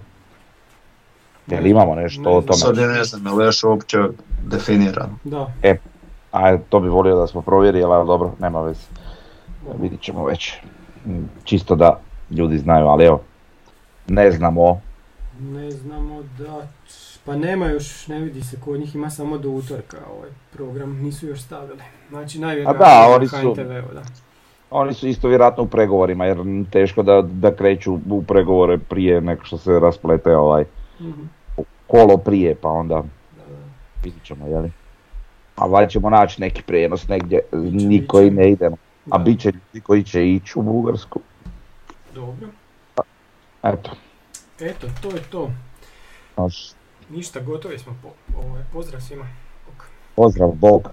Jel imamo nešto Ne o. Sad tome? ja ne znam, je li još uopće definirano. da. A to bi volio da smo provjerili, ali dobro, nema veze. Vidit ćemo već. Mm, Čisto da ljudi znaju, ali evo, ne znamo. Ne znamo da... Pa nema još, ne vidi se, kod njih ima samo do utorka ovaj program, nisu još stavili. Znači najvjerojatnije A da, oni su- HNTV-u, da. Oni su isto vjerojatno u pregovorima, jer teško da, da kreću u pregovore prije nego što se rasplete ovaj Mhm, kolo prije, pa onda da, da. vidit ćemo, jeli? A valjda ćemo naći neki prijenos negdje, niko i ne idemo. A bit će ljudi koji će ići u Bugarsku. Dobro. Eto, Eto, to je to. Ništa, gotovi smo. Po, ovaj, pozdrav svima. Ok. pozdrav, Bog.